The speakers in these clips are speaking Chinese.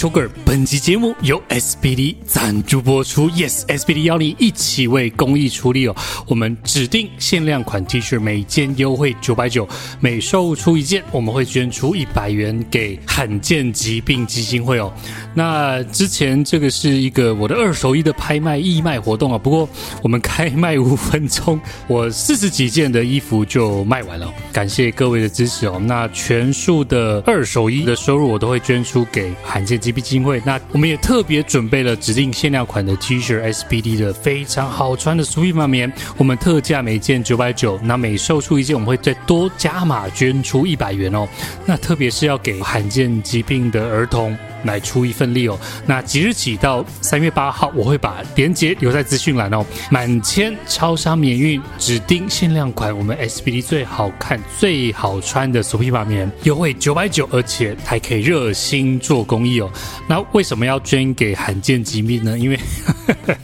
我是邱个尔。本集节目由 SBD 赞助播出。Yes，SBD 邀你一起为公益出力哦。我们指定限量款 T 恤，每件优惠九百九，每售出一件，我们会捐出一百元给罕见疾病基金会哦。那之前这个是一个我的二手衣的拍卖义卖活动啊，不过我们开卖五分钟，我四十几件的衣服就卖完了。感谢各位的支持哦。那全数的二手衣的收入，我都会捐出给罕见疾病基金会。那我们也特别准备了指定限量款的 T 恤，SBD 的非常好穿的 Supima 棉，我们特价每件九百九，那每售出一件，我们会再多加码捐出一百元哦。那特别是要给罕见疾病的儿童来出一份力哦。那即日起到三月八号，我会把链接留在资讯栏哦。满千超商免运，指定限量款，我们 SBD 最好看、最好穿的 Supima 棉，优惠九百九，而且还可以热心做公益哦。那为什么要捐给罕见疾病呢？因为，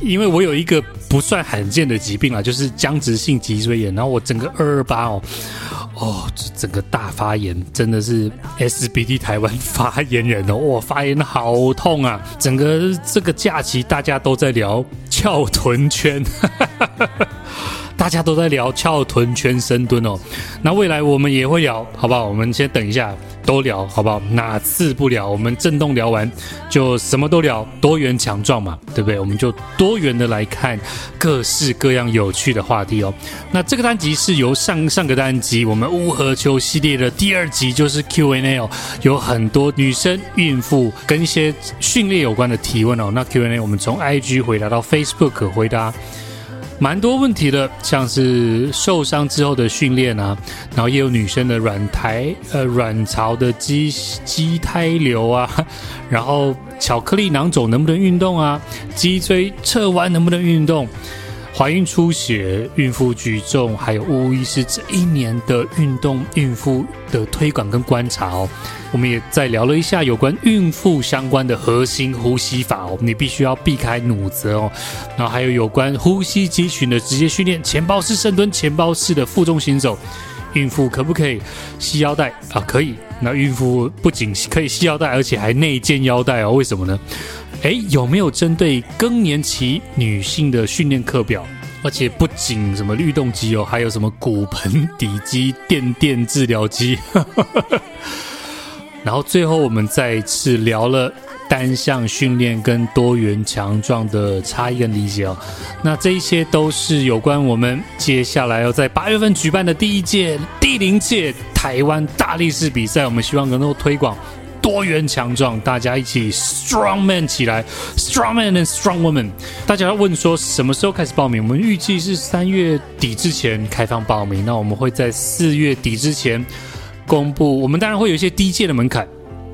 因为我有一个不算罕见的疾病啊，就是僵直性脊椎炎。然后我整个二二八哦，哦，这整个大发炎，真的是 SBD 台湾发言人哦，哇，发炎好痛啊！整个这个假期大家都在聊翘臀圈，大家都在聊翘臀圈深蹲哦。那未来我们也会聊，好不好？我们先等一下。都聊好不好？哪次不聊？我们震动聊完就什么都聊，多元强壮嘛，对不对？我们就多元的来看各式各样有趣的话题哦。那这个单集是由上上个单集我们乌合球系列的第二集，就是 Q&A 哦，有很多女生、孕妇跟一些训练有关的提问哦。那 Q&A 我们从 IG 回答到 Facebook 回答。蛮多问题的，像是受伤之后的训练啊，然后也有女生的卵胎呃卵巢的畸畸胎瘤啊，然后巧克力囊肿能不能运动啊？脊椎侧弯能不能运动？怀孕出血、孕妇举重，还有巫医师这一年的运动孕妇的推广跟观察哦。我们也在聊了一下有关孕妇相关的核心呼吸法哦，你必须要避开弩则哦。然后还有有关呼吸肌群的直接训练，钱包式深蹲、钱包式的负重行走，孕妇可不可以系腰带啊？可以。那孕妇不仅可以系腰带，而且还内建腰带哦。为什么呢？哎，有没有针对更年期女性的训练课表？而且不仅什么律动机哦，还有什么骨盆底肌、电电治疗机。然后最后我们再一次聊了单项训练跟多元强壮的差异跟理解哦。那这一些都是有关我们接下来要在八月份举办的第一届第零届台湾大力士比赛，我们希望能够推广。多元强壮，大家一起 strong man 起来，strong man and strong woman。大家要问说什么时候开始报名？我们预计是三月底之前开放报名。那我们会在四月底之前公布。我们当然会有一些低阶的门槛。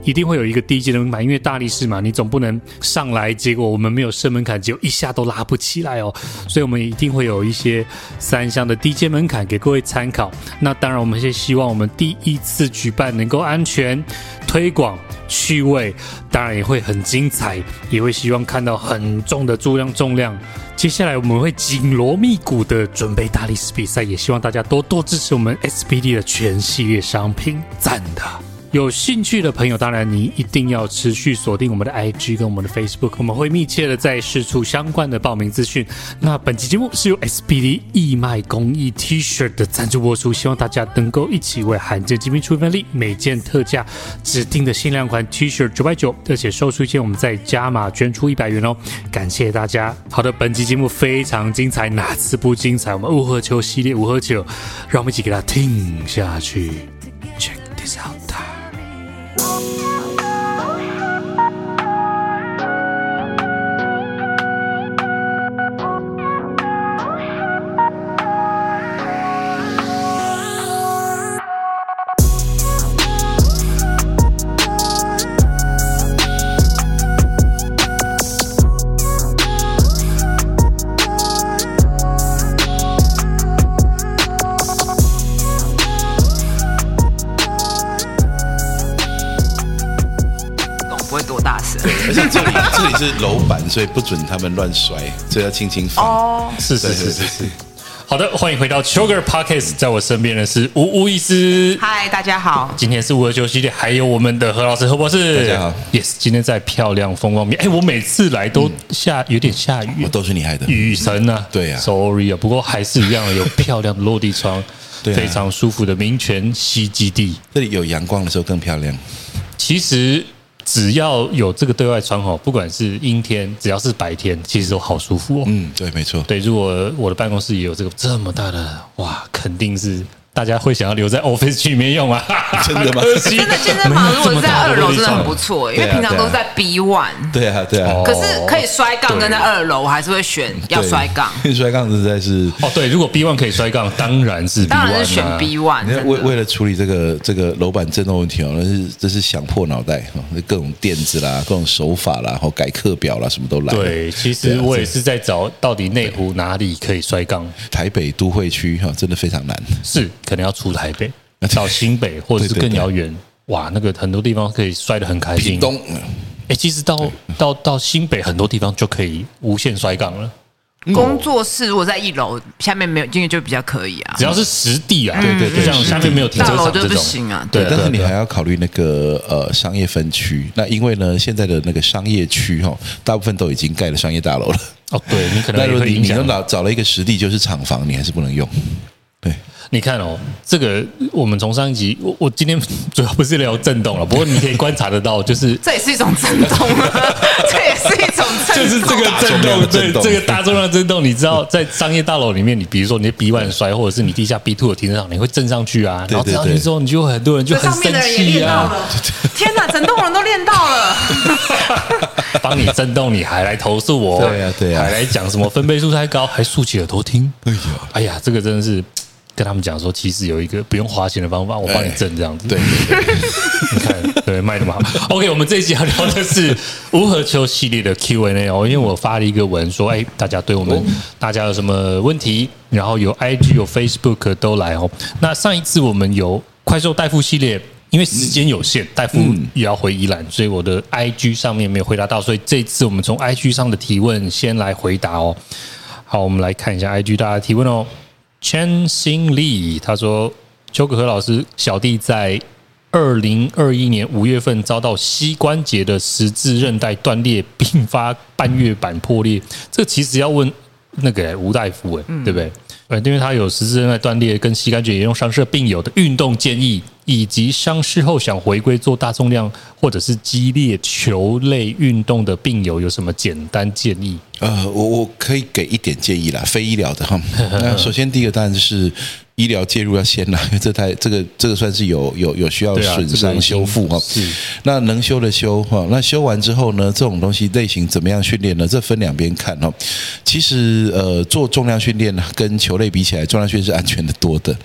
一定会有一个低阶的门槛，因为大力士嘛，你总不能上来，结果我们没有设门槛，结果一下都拉不起来哦。所以，我们一定会有一些三项的低阶门槛给各位参考。那当然，我们也希望我们第一次举办能够安全推广、趣味，当然也会很精彩，也会希望看到很重的重量重量。接下来我们会紧锣密鼓的准备大力士比赛，也希望大家多多支持我们 SPD 的全系列商品，赞的。有兴趣的朋友，当然你一定要持续锁定我们的 IG 跟我们的 Facebook，我们会密切的在释出相关的报名资讯。那本期节目是由 SBD 义卖公益 T 恤的赞助播出，希望大家能够一起为罕见疾病出一份力。每件特价指定的限量款 T 恤九百九，而且售出一件我们再加码捐出一百元哦。感谢大家。好的，本期节目非常精彩，哪次不精彩？我们乌合球系列五合球，让我们一起给它听下去。Check this out。是楼板，所以不准他们乱摔，所以要轻轻放。哦，是是是是是。好的，欢迎回到 Sugar Podcast，在我身边的是吴吴医师。嗨，大家好。今天是五二九系列，还有我们的何老师何博士。大家好。Yes，今天在漂亮风光面。哎，我每次来都下有点下雨，我都是你害的。雨神啊，对呀，Sorry 啊，不过还是一样有漂亮的落地窗，非常舒服的民权西基地。这里有阳光的时候更漂亮。其实。只要有这个对外窗口，不管是阴天，只要是白天，其实都好舒服哦。嗯，对，没错。对，如果我的办公室也有这个这么大的，哇，肯定是。大家会想要留在 office 区里面用啊？真的吗？真的健身房如果是在二楼，真的很不错，因为平常都是在 B one。对啊，对啊。可是可以摔杠，跟在二楼，我还是会选要摔杠。摔杠实在是哦，对，如果 B one 可以摔杠，当然是当然是选 B one。为为了处理这个这个楼板震动问题哦，那是这是想破脑袋哈，各种垫子啦，各种手法啦，然后改课表啦，什么都来。对，其实我也是在找到底内湖哪里可以摔杠。台北都会区哈，真的非常难，是可能要出台北。到新北或者是更遥远，哇，那个很多地方可以摔得很开心。东，哎，其实到到到新北很多地方就可以无限摔杠了。工作室如果在一楼，下面没有进去就比较可以啊。只要是实地啊，对对对，像下面没有停车场这种不行啊。对，但是你还要考虑那个呃商业分区。那因为呢，现在的那个商业区哈，大部分都已经盖了商业大楼了。哦，对你可能那如果你你又找找了一个实地就是厂房，你还是不能用。对。你看哦，这个我们从上一集，我我今天 主要不是聊震动了，不过你可以观察得到，就是 这也是一种震动，这也是一种震动，就是这个震动，对这个大重量震动，你知道在商业大楼里面，你比如说你的 B one 摔，或者是你地下 B two 的停车场，你会震上去啊，然后震上去之后，你就很多人就很生气啊，天哪，整栋人都练到了，帮你震动，你还来投诉我，对呀对呀，还来讲什么分贝数太高，还竖起耳朵听，哎呀，哎呀，这个真的是。跟他们讲说，其实有一个不用花钱的方法，我帮你挣这样子。对，你看，对，卖那么好。OK，我们这一集要聊的是无何球系列的 Q&A 哦，因为我发了一个文说，哎，大家对我们大家有什么问题，然后有 IG 有 Facebook 都来哦。那上一次我们有快速代付系列，因为时间有限，代付也要回宜兰，所以我的 IG 上面没有回答到，所以这次我们从 IG 上的提问先来回答哦。好，我们来看一下 IG 大家的提问哦。Chen Xing Li 他说：“邱可和老师，小弟在二零二一年五月份遭到膝关节的十字韧带断裂，并发半月板破裂。这其实要问那个吴大夫，哎，对不对？呃，因为他有十字韧带断裂跟膝关节炎用伤势病友的运动建议，以及伤势后想回归做大重量或者是激烈球类运动的病友，有什么简单建议？”呃，我我可以给一点建议啦，非医疗的哈。那首先第一个当然就是医疗介入要先啦，因为这台这个这个算是有有有需要损伤修复哈。是。那能修的修哈，那修完之后呢，这种东西类型怎么样训练呢？这分两边看哈。其实呃，做重量训练呢，跟球类比起来，重量训练是安全的多的，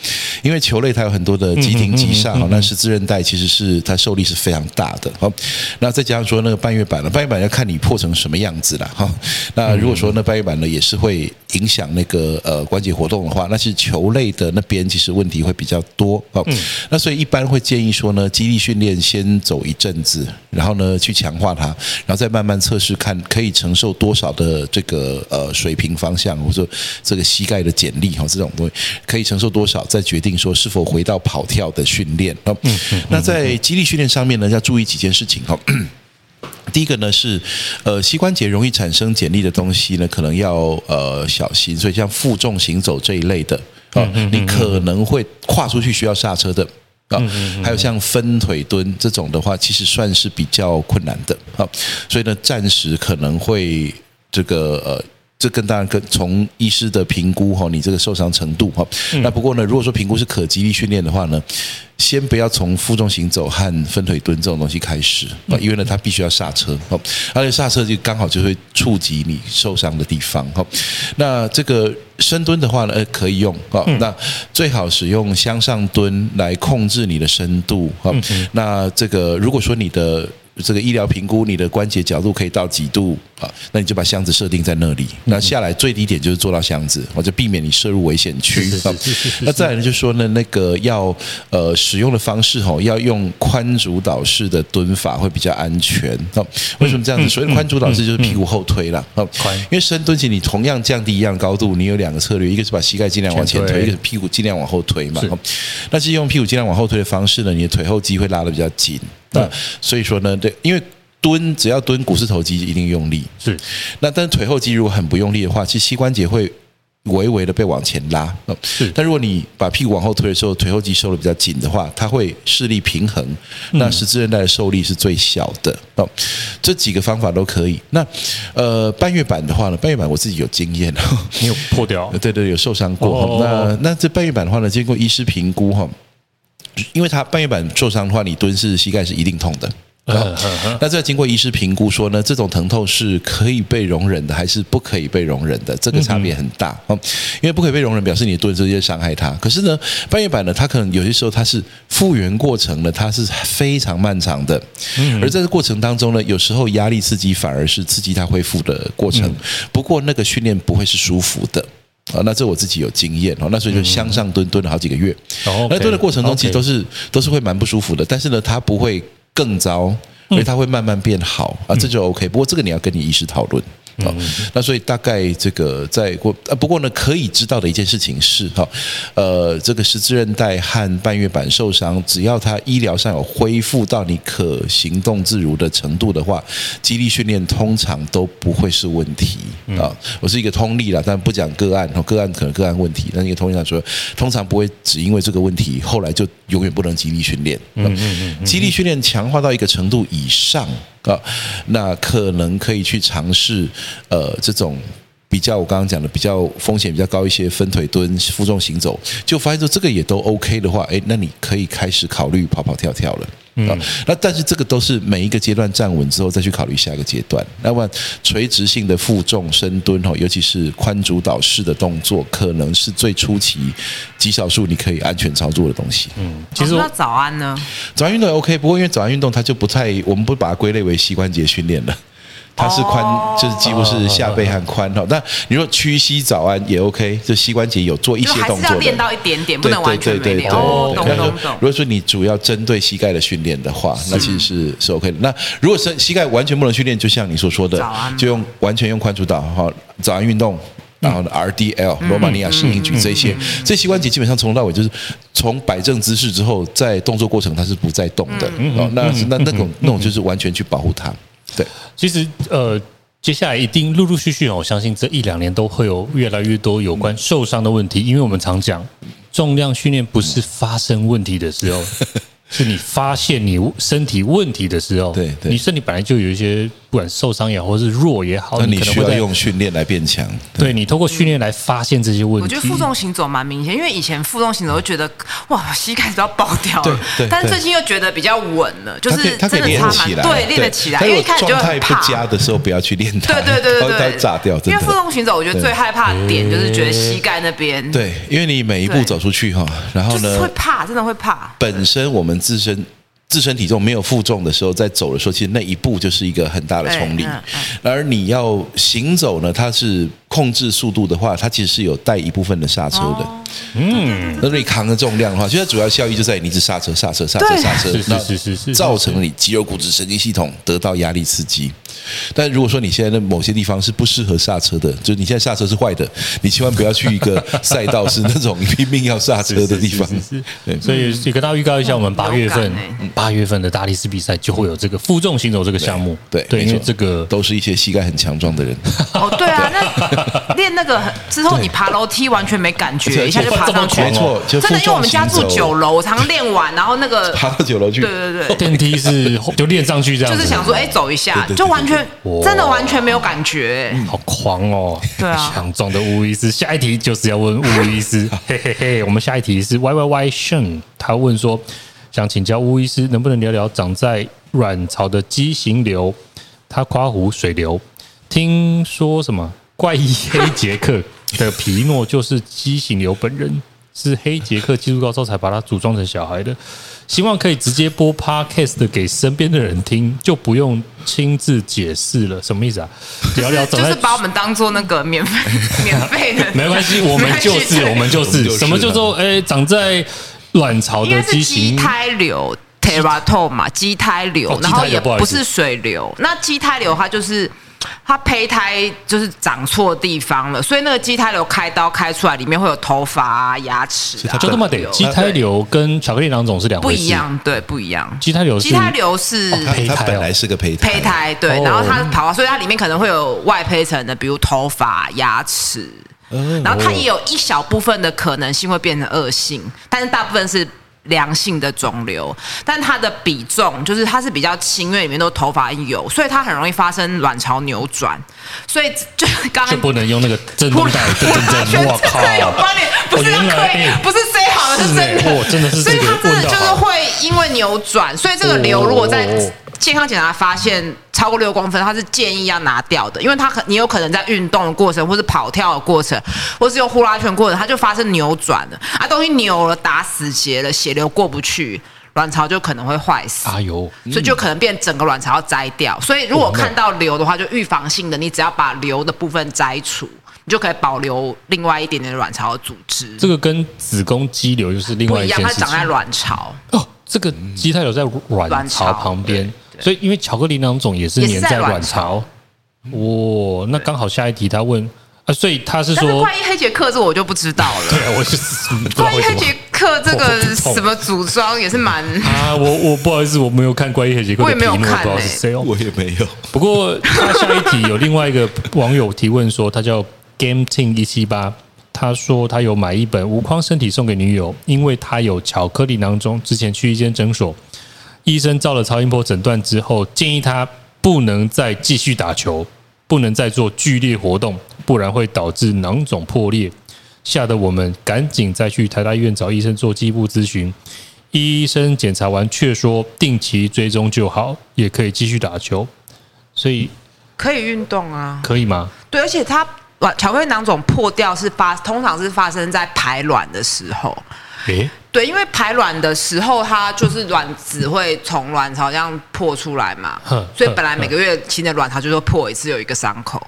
因为球类它有很多的急停急上哈，那十字韧带其实是它受力是非常大的。好，那再加上说那个半月板了，半月板要看你破成什么样子了哈。那那如果说那半月板呢，也是会影响那个呃关节活动的话，那是球类的那边其实问题会比较多哦。那所以一般会建议说呢，肌力训练先走一阵子，然后呢去强化它，然后再慢慢测试看可以承受多少的这个呃水平方向，或者这个膝盖的剪力哈这种东西可以承受多少，再决定说是否回到跑跳的训练哦。那在肌力训练上面呢，要注意几件事情哈。第一个呢是，呃，膝关节容易产生剪力的东西呢，可能要呃小心。所以像负重行走这一类的啊，你可能会跨出去需要刹车的啊。还有像分腿蹲这种的话，其实算是比较困难的啊。所以呢，暂时可能会这个呃。这跟当然跟从医师的评估哈，你这个受伤程度哈。那不过呢，如果说评估是可激励训练的话呢，先不要从负重行走和分腿蹲这种东西开始啊，因为呢，它必须要刹车哦，而且刹车就刚好就会触及你受伤的地方哈。那这个深蹲的话呢，可以用啊，那最好使用向上蹲来控制你的深度哈。那这个如果说你的这个医疗评估，你的关节角度可以到几度？啊，那你就把箱子设定在那里，那下来最低点就是做到箱子，我就避免你摄入危险区。那再来呢，就是说呢，那个要呃使用的方式哈，要用宽主导式的蹲法会比较安全。哦，为什么这样子？所谓宽主导式就是屁股后推了。哦，因为深蹲起你同样降低一样高度，你有两个策略，一个是把膝盖尽量往前推，一个是屁股尽量往后推嘛。那是用屁股尽量往后推的方式呢，你的腿后肌会拉得比较紧。那所以说呢，对，因为。蹲只要蹲股四头肌一定用力是，那但是腿后肌如果很不用力的话，其实膝关节会微微的被往前拉。是，但如果你把屁股往后推的时候，腿后肌收的比较紧的话，它会势力平衡，那十字韧带的受力是最小的。哦，这几个方法都可以。那呃，半月板的话呢，半月板我自己有经验，你有破掉？对对，有受伤过。那那这半月板的话呢，经过医师评估哈，因为它半月板受伤的话，你蹲式膝盖是一定痛的。那这经过医师评估说呢，这种疼痛是可以被容忍的，还是不可以被容忍的？这个差别很大哦。因为不可以被容忍，表示你对直接伤害它。可是呢，半月板呢，它可能有些时候它是复原过程呢，它是非常漫长的。而在这个过程当中呢，有时候压力刺激反而是刺激它恢复的过程。不过那个训练不会是舒服的啊。那这我自己有经验哦。那所以就向上蹲蹲了好几个月。那蹲的过程中其实都是都是会蛮不舒服的，但是呢，它不会。更糟，所以它会慢慢变好啊，这就 OK。不过这个你要跟你医师讨论。好，那所以大概这个在过呃，不过呢，可以知道的一件事情是哈，呃，这个十字韧带和半月板受伤，只要他医疗上有恢复到你可行动自如的程度的话，肌力训练通常都不会是问题啊。我是一个通例啦，但不讲个案，个案可能个案问题，但一个通例来说，通常不会只因为这个问题，后来就永远不能肌力训练。嗯嗯嗯，肌力训练强化到一个程度以上。啊，那可能可以去尝试，呃，这种比较我刚刚讲的比较风险比较高一些分腿蹲、负重行走，就发现说这个也都 OK 的话，哎，那你可以开始考虑跑跑跳跳了。啊，那但是这个都是每一个阶段站稳之后再去考虑下一个阶段。那么垂直性的负重深蹲哈，尤其是宽主导式的动作，可能是最初期极少数你可以安全操作的东西。嗯，其实那早安呢？早安运动也 OK，不过因为早安运动它就不太，我们不把它归类为膝关节训练了。它是宽，就是几乎是下背和宽哈。那你说屈膝早安也 OK，就膝关节有做一些动作。还是要练到一点点，不能完全没练。对对对对。懂懂懂。如果说你主要针对膝盖的训练的话，那其实是是 OK 的。那如果是膝盖完全不能训练，就像你所说的，就用完全用宽主导哈，早安运动，然后呢 RDL 罗马尼亚式硬举这些，这膝关节基本上从头到尾就是从摆正姿势之后，在动作过程它是不再动的。哦，那那那种那种就是完全去保护它。对，其实呃，接下来一定陆陆续续，我相信这一两年都会有越来越多有关受伤的问题，因为我们常讲重量训练不是发生问题的时候。是你发现你身体问题的时候，对，对，你身体本来就有一些不管受伤也好，或是弱也好，那你需要用训练来变强。对，你通过训练来发现这些问题。我觉得负重行走蛮明显，因为以前负重行走会觉得哇，膝盖都要爆掉了，但是最近又觉得比较稳了，就是它可以练起来，对，练得起来。因为状态不佳的时候不要去练它，对对对对对，它炸掉。因为负重行走，我觉得最害怕的点就是觉得膝盖那边。对，因为你每一步走出去哈，然后呢，会怕，真的会怕。本身我们自身。自身体重没有负重的时候，在走的时候，其实那一步就是一个很大的冲力。而你要行走呢，它是。控制速度的话，它其实是有带一部分的刹车的。嗯，那你扛的重量的话，其实主要效益就在于你一直刹车、刹车、刹车、刹车，那是是是，造成你肌肉、骨质、神经系统得到压力刺激。但如果说你现在的某些地方是不适合刹车的，就是你现在刹车是坏的，你千万不要去一个赛道是那种拼命要刹车的地方。对，所以也跟大家预告一下，我们八月份八月份的大力士比赛就会有这个负重行走这个项目。对对，因为这个都是一些膝盖很强壮的人。哦，对啊，那。练那个之后，你爬楼梯完全没感觉，一下就爬上去。没错，真的，因为我们家住九楼，我常常练完，然后那个 爬到九楼去。对对对，电梯是就练上去这样。就是想说，哎，走一下，就完全真的完全没有感觉。好狂哦！对啊，强壮的巫医师。下一题就是要问巫医师，嘿嘿嘿。我们下一题是 Y Y Y Shen，他问说，想请教巫医师，能不能聊聊长在卵巢的畸形瘤？他夸胡水流，听说什么？怪医黑杰克的皮诺就是畸形瘤本人，是黑杰克技术高超才把它组装成小孩的。希望可以直接播 podcast 给身边的人听，就不用亲自解释了。什么意思啊？聊聊 就是把我们当做那个免费 免费的，没关系，我们就是 我们就是什么叫做诶长在卵巢的畸形胎瘤 teratoma 畸胎瘤，然后也不是水瘤。那畸胎瘤它就是。他胚胎就是长错地方了，所以那个畸胎瘤开刀开出来，里面会有头发啊、牙齿啊。就这么得，畸胎瘤跟巧克力囊肿是两。不一样，对，不一样。畸胎瘤，畸胎瘤是胚胎，它本来是个胚胎。胚胎对，然后它跑，所以它里面可能会有外胚层的，比如头发、牙齿。然后它也有一小部分的可能性会变成恶性，但是大部分是。良性的肿瘤，但它的比重就是它是比较轻，因为里面都头发油，所以它很容易发生卵巢扭转。所以就刚刚就不能用那个震动带，震震震，我靠！有关联，不是可不是塞好的，是真的，真的是。所以它真的就是会因为扭转，所以这个瘤如果在。健康检查发现超过六公分，他是建议要拿掉的，因为他可你有可能在运动的过程，或是跑跳的过程，或是用呼啦圈过程，它就发生扭转了啊，东西扭了，打死结了，血流过不去，卵巢就可能会坏死。哎呦，所以就可能变整个卵巢要摘掉。所以如果看到瘤的话，就预防性的，你只要把瘤的部分摘除，你就可以保留另外一点点卵巢的组织。这个跟子宫肌瘤就是另外一样，它长在卵巢。哦，这个畸胎瘤在卵巢旁边。所以，因为巧克力囊肿也是粘在卵巢，哇、哦，那刚好下一题他问啊，所以他是说，怪医黑杰克这我就不知道了。对啊，我就是怪医黑杰克这个什么组装也是蛮啊，我我不好意思，我没有看怪医黑杰克，我也没有看、欸，不知道是谁哦，我也没有。不过他下一题有另外一个网友提问说，他叫 Game Team 一七八，他说他有买一本无框身体送给女友，因为他有巧克力囊肿，之前去一间诊所。医生照了超音波诊断之后，建议他不能再继续打球，不能再做剧烈活动，不然会导致囊肿破裂。吓得我们赶紧再去台大医院找医生做进一步咨询。医生检查完却说定期追踪就好，也可以继续打球。所以可以运动啊？可以吗？对，而且他巧克力囊肿破掉是发，通常是发生在排卵的时候。诶，对，因为排卵的时候，它就是卵子会从卵巢这样破出来嘛，所以本来每个月新的卵巢就说破一次有一个伤口，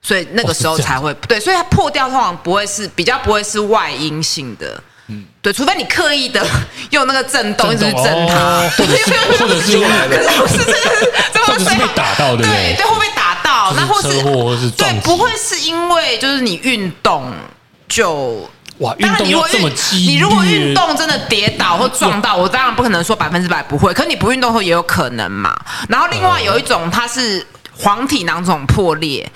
所以那个时候才会对，所以它破掉通常不会是比较不会是外因性的，嗯，对，除非你刻意的用那个震动一直去震它，或者是 或者是不是这个这个是被打到对不对？对，会被打到，那或是对，不会是因为就是你运动就。哇！运动又这么激烈，你如果运动真的跌倒或撞到，我当然不可能说百分之百不会。可你不运动后也有可能嘛。然后另外有一种，它是黄体囊肿破裂，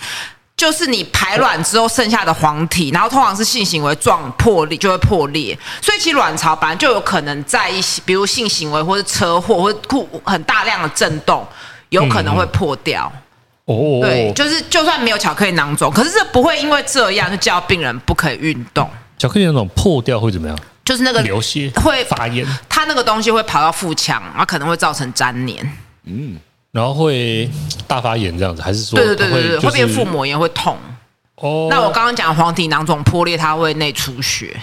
就是你排卵之后剩下的黄体，然后通常是性行为撞破裂就会破裂。所以其实卵巢本来就有可能在一些，比如性行为或者车祸或者很大量的震动，有可能会破掉。哦，对，就是就算没有巧克力囊肿，可是这不会因为这样就叫病人不可以运动。巧克力那种破掉会怎么样？就是那个流血会发炎，它那个东西会跑到腹腔，然后可能会造成粘连，嗯，然后会大发炎这样子，还是说对对对对对，会变腹膜炎会痛。哦，那我刚刚讲黄体囊肿破裂，它会内出血，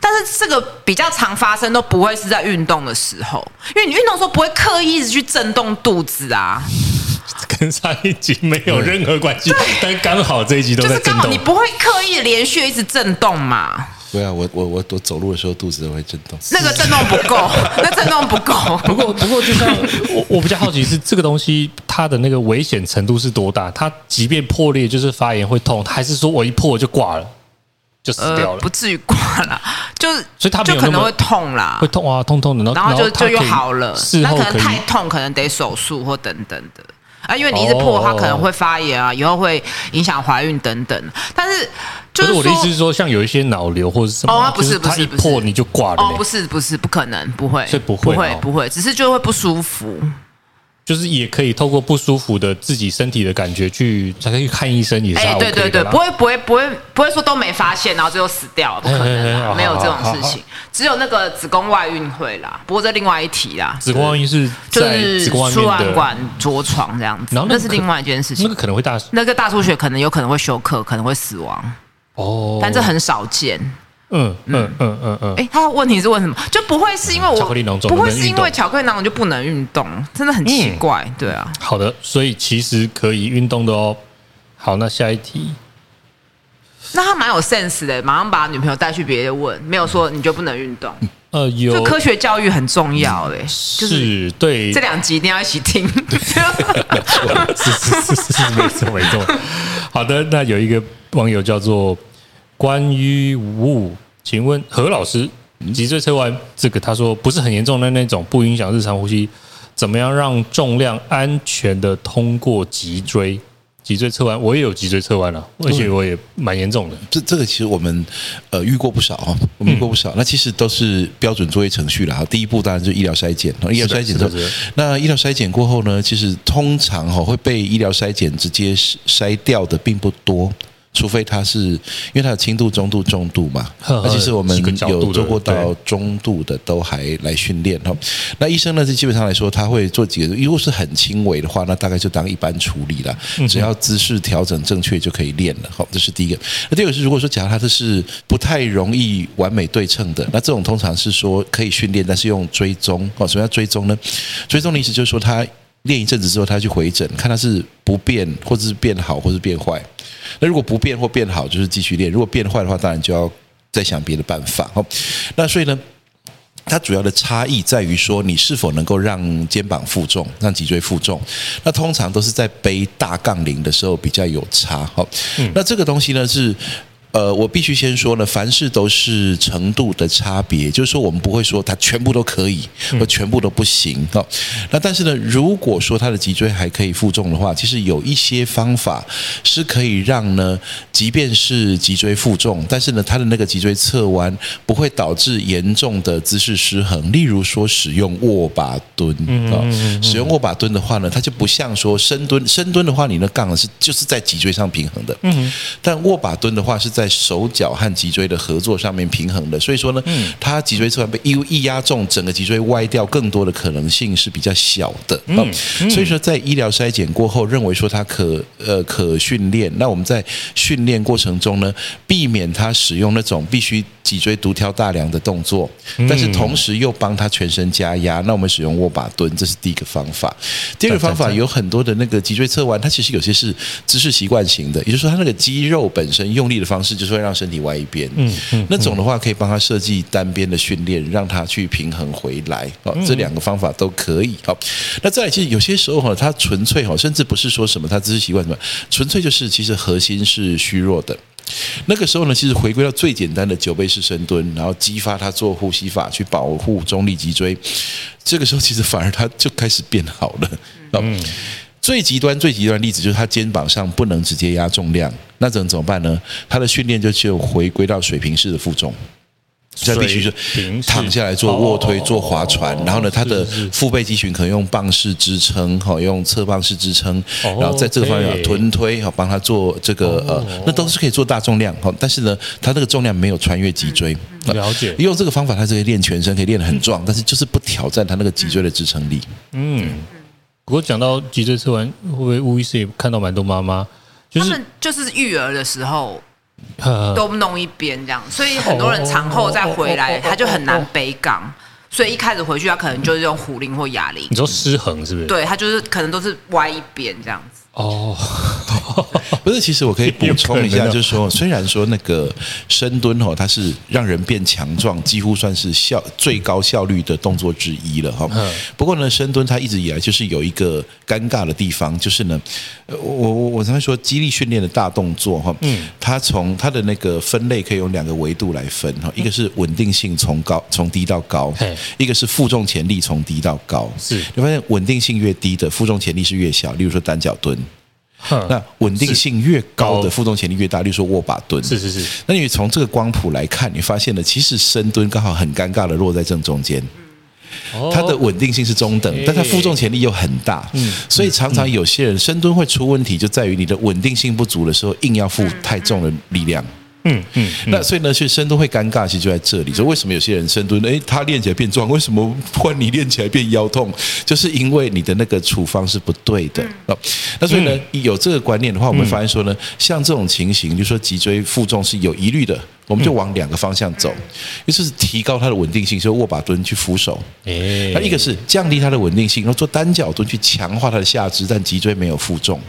但是这个比较常发生都不会是在运动的时候，因为你运动的时候不会刻意一直去震动肚子啊。跟上一集没有任何关系，但刚好这一集都在震动。就是刚好你不会刻意连续一直震动嘛？对啊，我我我我走路的时候肚子都会震动。那个震动不够，那震动不够。不过不过，就像我我比较好奇是这个东西它的那个危险程度是多大？它即便破裂就是发炎会痛，还是说我一破就挂了就死掉了？呃、不至于挂了，就是所以它就可能会痛啦，会痛啊，痛痛的，然后就就又好了。那可能太痛，可能得手术或等等的。啊，因为你一直破，它可能会发炎啊，以后会影响怀孕等等。但是，就是我的意思是说，像有一些脑瘤或者什么，哦，不是不是，破你就挂了。哦，不是不是，不可能，不会，所以不会不会不会，只是就会不舒服。就是也可以透过不舒服的自己身体的感觉去才可以看医生，也是。哎，对对对，不会不会不会不会说都没发现，然后最后死掉了，不可能，没有这种事情。只有那个子宫外孕会啦，不过这另外一题啦。子宫外孕是就是输卵管着床这样子，然后那是另外一件事情。那个可能会大，那个大出血可能有可能会休克，可能会死亡。哦，但这很少见。嗯嗯嗯嗯嗯。哎，他的问题是问什么？就不会是因为我巧克力囊肿，不会是因为巧克力囊肿就不能运动，真的很奇怪。嗯、对啊。好的，所以其实可以运动的哦。好，那下一题。那他蛮有 sense 的，马上把女朋友带去别的问，没有说你就不能运动。呃，有。就科学教育很重要，哎，是对。这两集一定要一起听。没错，是是是是没错没错。好的，那有一个网友叫做关于五，请问何老师，脊椎侧弯这个他说不是很严重的那种，不影响日常呼吸，怎么样让重量安全的通过脊椎？脊椎侧弯，我也有脊椎侧弯了，而且我也蛮严重的。这这个其实我们呃遇过不少哈，我们遇过不少。嗯、那其实都是标准作业程序了哈。第一步当然就是医疗筛检，医疗筛检之后，那医疗筛检过后呢，其实通常哈会被医疗筛检直接筛掉的并不多。除非他是因为他有轻度、中度、重度嘛，那其实我们有做过到中度的都还来训练哈。那医生呢，是基本上来说他会做几个，如果是很轻微的话，那大概就当一般处理了，只要姿势调整正确就可以练了。好，这是第一个。那第二个是，如果说假如他这是不太容易完美对称的，那这种通常是说可以训练，但是用追踪哦。什么叫追踪呢？追踪的意思就是说他。练一阵子之后，他去回诊，看他是不变，或者是变好，或是变坏。那如果不变或变好，就是继续练；如果变坏的话，当然就要再想别的办法。好，那所以呢，它主要的差异在于说，你是否能够让肩膀负重，让脊椎负重。那通常都是在背大杠铃的时候比较有差。好，那这个东西呢是。呃，我必须先说呢，凡事都是程度的差别，就是说我们不会说它全部都可以，或全部都不行哈。那但是呢，如果说他的脊椎还可以负重的话，其实有一些方法是可以让呢，即便是脊椎负重，但是呢，他的那个脊椎侧弯不会导致严重的姿势失衡。例如说，使用握把蹲啊，使用握把蹲的话呢，它就不像说深蹲，深蹲的话，你那杠是就是在脊椎上平衡的，嗯，但握把蹲的话是。在手脚和脊椎的合作上面平衡的，所以说呢，他脊椎侧弯被一一压中，整个脊椎歪掉，更多的可能性是比较小的。嗯，所以说在医疗筛检过后，认为说他可呃可训练，那我们在训练过程中呢，避免他使用那种必须。脊椎独挑大梁的动作，但是同时又帮他全身加压。那我们使用握把蹲，这是第一个方法。第二个方法有很多的那个脊椎侧弯，它其实有些是姿势习惯型的，也就是说，它那个肌肉本身用力的方式就是会让身体歪一边。嗯嗯，那种的话可以帮他设计单边的训练，让他去平衡回来。哦，这两个方法都可以。好，那再来，其实有些时候哈，他纯粹哈，甚至不是说什么他姿势习惯什么，纯粹就是其实核心是虚弱的。那个时候呢，其实回归到最简单的九倍式深蹲，然后激发他做呼吸法去保护中立脊椎。这个时候其实反而他就开始变好了。嗯，最极端最极端的例子就是他肩膀上不能直接压重量，那怎么怎么办呢？他的训练就只有回归到水平式的负重。他必须是躺下来做卧推、做划船，然后呢，他的腹背肌群可能用棒式支撑，哈，用侧棒式支撑，然后在这个方面臀推，哈，帮他做这个呃，那都是可以做大重量，哈，但是呢，他这个重量没有穿越脊椎。了解，用这个方法，他就可以练全身，可以练得很壮，但是就是不挑战他那个脊椎的支撑力。嗯，不过讲到脊椎侧弯，会不会吴医师也看到蛮多妈妈，就是他们就是育儿的时候。都弄一边这样，所以很多人产后再回来，他就很难背杠。所以一开始回去，他可能就是用虎铃或哑铃。你说失衡是不是？对，他就是可能都是歪一边这样子。哦，不是，其实我可以补充一下，就是说，虽然说那个深蹲哦，它是让人变强壮，几乎算是效最高效率的动作之一了哈。不过呢，深蹲它一直以来就是有一个尴尬的地方，就是呢，我我我常常说，肌力训练的大动作哈，嗯，它从它的那个分类可以用两个维度来分哈，一个是稳定性从高从低到高，一个是负重潜力从低到高。是，你发现稳定性越低的负重潜力是越小，例如说单脚蹲。那稳定性越高的负重潜力越大，例如说握把蹲。是是是。那你从这个光谱来看，你发现了其实深蹲刚好很尴尬的落在正中间。它的稳定性是中等，但它负重潜力又很大。嗯。所以常常有些人深蹲会出问题，就在于你的稳定性不足的时候，硬要负太重的力量。嗯嗯，那所以呢，其实深蹲会尴尬，其实就在这里。所以为什么有些人深蹲，诶，他练起来变壮，为什么换你练起来变腰痛？就是因为你的那个处方是不对的。那所以呢，有这个观念的话，我们发现说呢，像这种情形，就是说脊椎负重是有疑虑的。我们就往两个方向走，一个是提高它的稳定性，就是握把蹲去扶手；那一个是降低它的稳定性，然后做单脚蹲去强化它的下肢，但脊椎没有负重。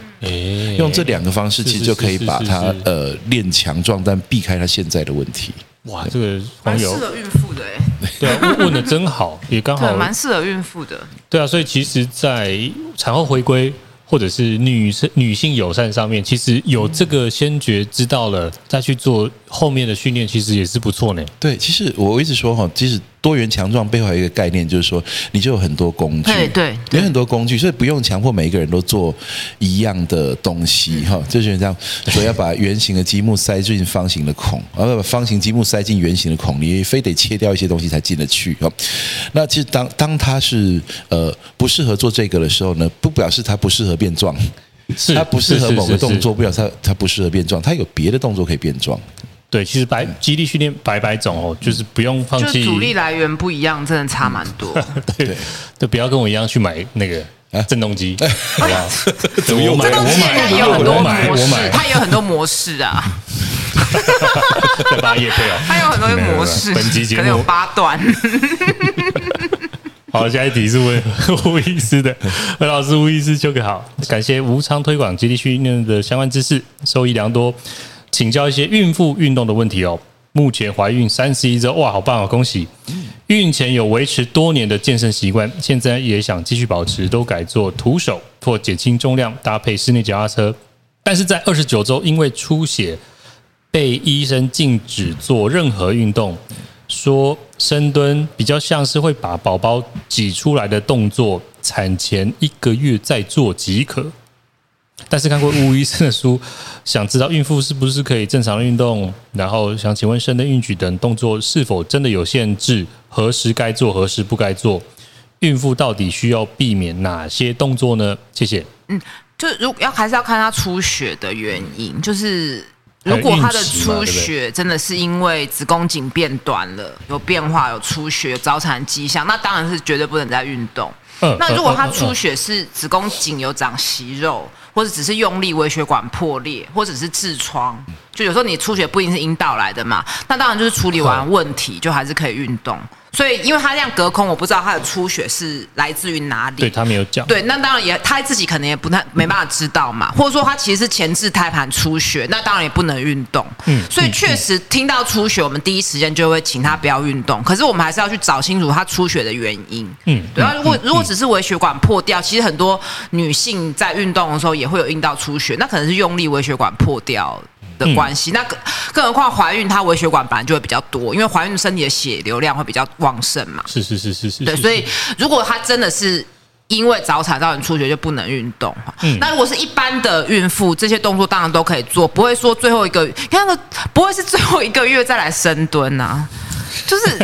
用这两个方式，其实就可以把它呃练强壮，但避开它现在的问题。哇，这个蛮适合孕妇的哎，对啊，问的真好，也刚好。蛮适合孕妇的。对啊，所以其实，在产后回归。或者是女生女性友善上面，其实有这个先觉知道了，再去做后面的训练，其实也是不错呢。对，其实我一直说哈，其实。多元强壮背后还有一个概念，就是说你就有很多工具，对对，有很多工具，所以不用强迫每一个人都做一样的东西哈。就是这样，所以要把圆形的积木塞进方形的孔，然后把方形积木塞进圆形的孔，你非得切掉一些东西才进得去哈。那其实当当他是呃不适合做这个的时候呢，不表示他不适合变壮，是他不适合某个动作，不表示他他不适合变壮，他有别的动作可以变壮。对，其实白基地训练百百种哦，就是不用放弃。就阻力来源不一样，真的差蛮多。对，就不要跟我一样去买那个啊震动机，好不好？震动机也有很多模式，它也有很多模式啊。再把它业配哦，它有很多模式，本集节目可能有八段。好，下一题是问吴医师的，何老师，吴医师就好，感谢无偿推广基地训练的相关知识，受益良多。请教一些孕妇运动的问题哦。目前怀孕三十一周，哇，好棒哦，恭喜！孕前有维持多年的健身习惯，现在也想继续保持，都改做徒手或减轻重量，搭配室内脚踏车。但是在二十九周，因为出血，被医生禁止做任何运动，说深蹲比较像是会把宝宝挤出来的动作，产前一个月再做即可。但是看过吴医生的书，想知道孕妇是不是可以正常运动？然后想请问深蹲、硬举等动作是否真的有限制？何时该做，何时不该做？孕妇到底需要避免哪些动作呢？谢谢。嗯，就如要还是要看她出血的原因，就是如果她的出血真的是因为子宫颈变短了，有变化、有出血、有早产迹象，那当然是绝对不能再运动。那如果她出血是子宫颈有长息肉，或者只是用力微血管破裂，或者是痔疮，就有时候你出血不一定是阴道来的嘛，那当然就是处理完问题就还是可以运动。所以，因为他这样隔空，我不知道他的出血是来自于哪里。对，他没有讲。对，那当然也他自己可能也不太没办法知道嘛，或者说他其实是前置胎盘出血，那当然也不能运动。嗯，所以确实听到出血，我们第一时间就会请他不要运动。可是我们还是要去找清楚他出血的原因。嗯，对啊，如果如果只是微血管破掉，其实很多女性在运动的时候也会有阴道出血，那可能是用力微血管破掉的关系，那更更何况怀孕，她微血管本来就会比较多，因为怀孕身体的血流量会比较旺盛嘛。是是是是是。对，所以如果她真的是因为早产造成出血，就不能运动。嗯。那如果是一般的孕妇，这些动作当然都可以做，不会说最后一个，你看那个不会是最后一个月再来深蹲呐。就是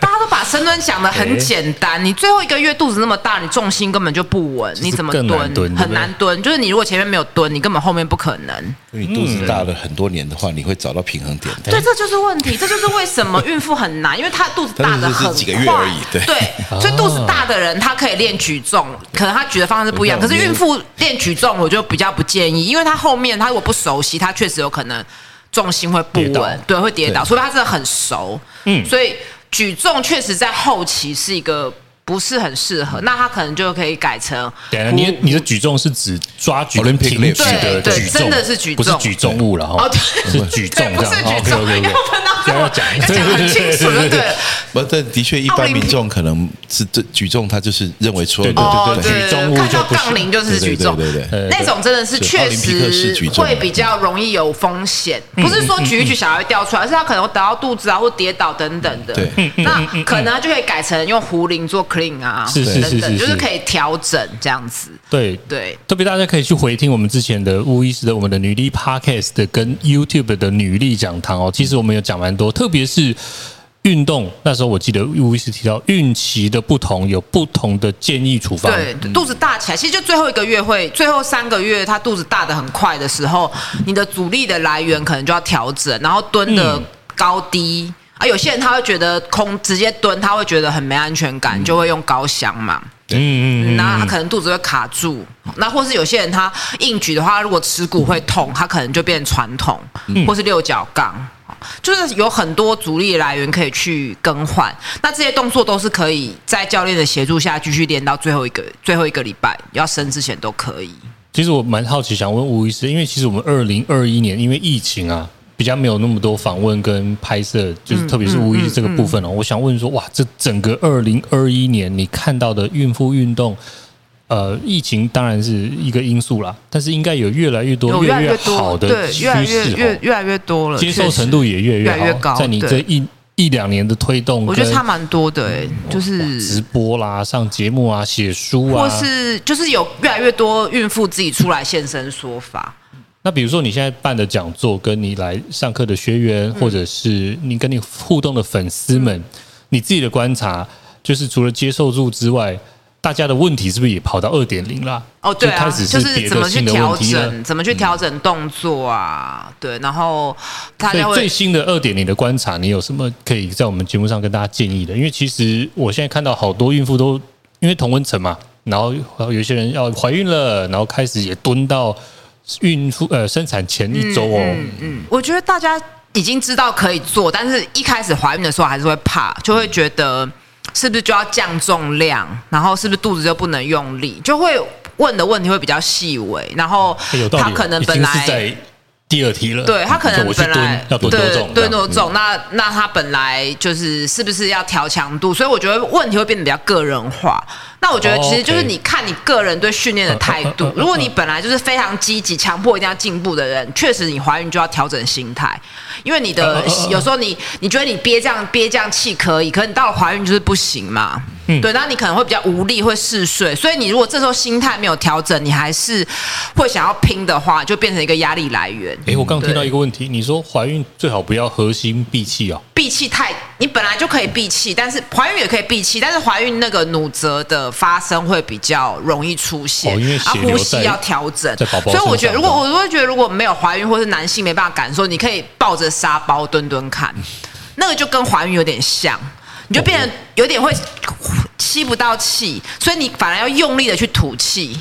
大家都把深蹲想的很 简单，你最后一个月肚子那么大，你重心根本就不稳，你怎么蹲？很难蹲。就是你如果前面没有蹲，你根本后面不可能。你肚子大了很多年的话，你会找到平衡点。对，这就是问题，这就是为什么孕妇很难，因为她肚子大的很快。几个月而已，对。对，所以肚子大的人他可以练举重，可能他举的方式不一样。可是孕妇练举重，我就比较不建议，因为她后面她如果不熟悉，她确实有可能。重心会不稳，对，会跌倒，所以他真的很熟。嗯，所以举重确实在后期是一个。不是很适合，那他可能就可以改成。对，你你的举重是指抓举挺举的举重，真的是举重，不是举重物了哈。是举重，不是举重。要分到这么讲，讲很清楚，对对。不，但的确一般民众可能是这举重，他就是认为说，对对对，举重物就杠铃就是举重，对对对。那种真的是确实会比较容易有风险，不是说举一举小孩会掉出来，而是他可能会打到肚子啊，或跌倒等等的。对，那可能就可以改成用壶铃做。啊，是是是是，就是可以调整这样子。对对，特别大家可以去回听我们之前的吴医师的我们的女力 Podcast 的跟 YouTube 的女力讲堂哦。其实我们有讲蛮多，特别是运动那时候我记得吴医师提到孕期的不同有不同的建议处方。对，肚子大起来，其实就最后一个月会，最后三个月他肚子大的很快的时候，你的阻力的来源可能就要调整，然后蹲的高低、嗯、啊，有些人他会觉得空直接蹲，他会觉得很没安全感，就会用高箱嘛。嗯嗯嗯，那他可能肚子会卡住，那或是有些人他硬举的话，如果耻骨会痛，他可能就变传统，或是六角杠。就是有很多阻力来源可以去更换，那这些动作都是可以在教练的协助下继续练到最后一个最后一个礼拜要生之前都可以。其实我蛮好奇，想问吴医师，因为其实我们二零二一年因为疫情啊，比较没有那么多访问跟拍摄，就是特别是吴医师这个部分哦，我想问说，哇，这整个二零二一年你看到的孕妇运动。呃，疫情当然是一个因素啦，但是应该有越来越多、越来越好的趋势，越来越越来越多了，接受程度也越来越，高。在你这一一两年的推动，我觉得差蛮多的，欸，就是直播啦、上节目啊、写书啊，或是就是有越来越多孕妇自己出来现身说法。那比如说你现在办的讲座，跟你来上课的学员，或者是你跟你互动的粉丝们，你自己的观察，就是除了接受度之外。大家的问题是不是也跑到二点零了？哦，对啊，是就是怎么去调整，怎么去调整动作啊？对，然后最新的二点零的观察，你有什么可以在我们节目上跟大家建议的？因为其实我现在看到好多孕妇都因为同温层嘛，然后有些人要怀孕了，然后开始也蹲到孕妇呃生产前一周哦。嗯，嗯，我觉得大家已经知道可以做，但是一开始怀孕的时候还是会怕，就会觉得。是不是就要降重量？然后是不是肚子就不能用力？就会问的问题会比较细微。然后他可能本来。第二题了，对他可能本来要多重，对多重，那那他本来就是是不是要调强度？所以我觉得问题会变得比较个人化。那我觉得其实就是你看你个人对训练的态度。如果你本来就是非常积极、强迫一定要进步的人，确实你怀孕就要调整心态，因为你的有时候你你觉得你憋这样憋这样气可以，可是你到了怀孕就是不行嘛。嗯，对，那你可能会比较无力，会嗜睡。所以你如果这时候心态没有调整，你还是会想要拼的话，就变成一个压力来源。哎，我刚刚听到一个问题，你说怀孕最好不要核心闭气啊。闭气太，你本来就可以闭气，但是怀孕也可以闭气，但是怀孕那个努责的发生会比较容易出现，哦、因为啊呼吸要调整。所以我觉得，如果我会觉得，如果没有怀孕或是男性没办法感受，你可以抱着沙包蹲蹲看，那个就跟怀孕有点像。你就变得有点会吸不到气，所以你反而要用力的去吐气。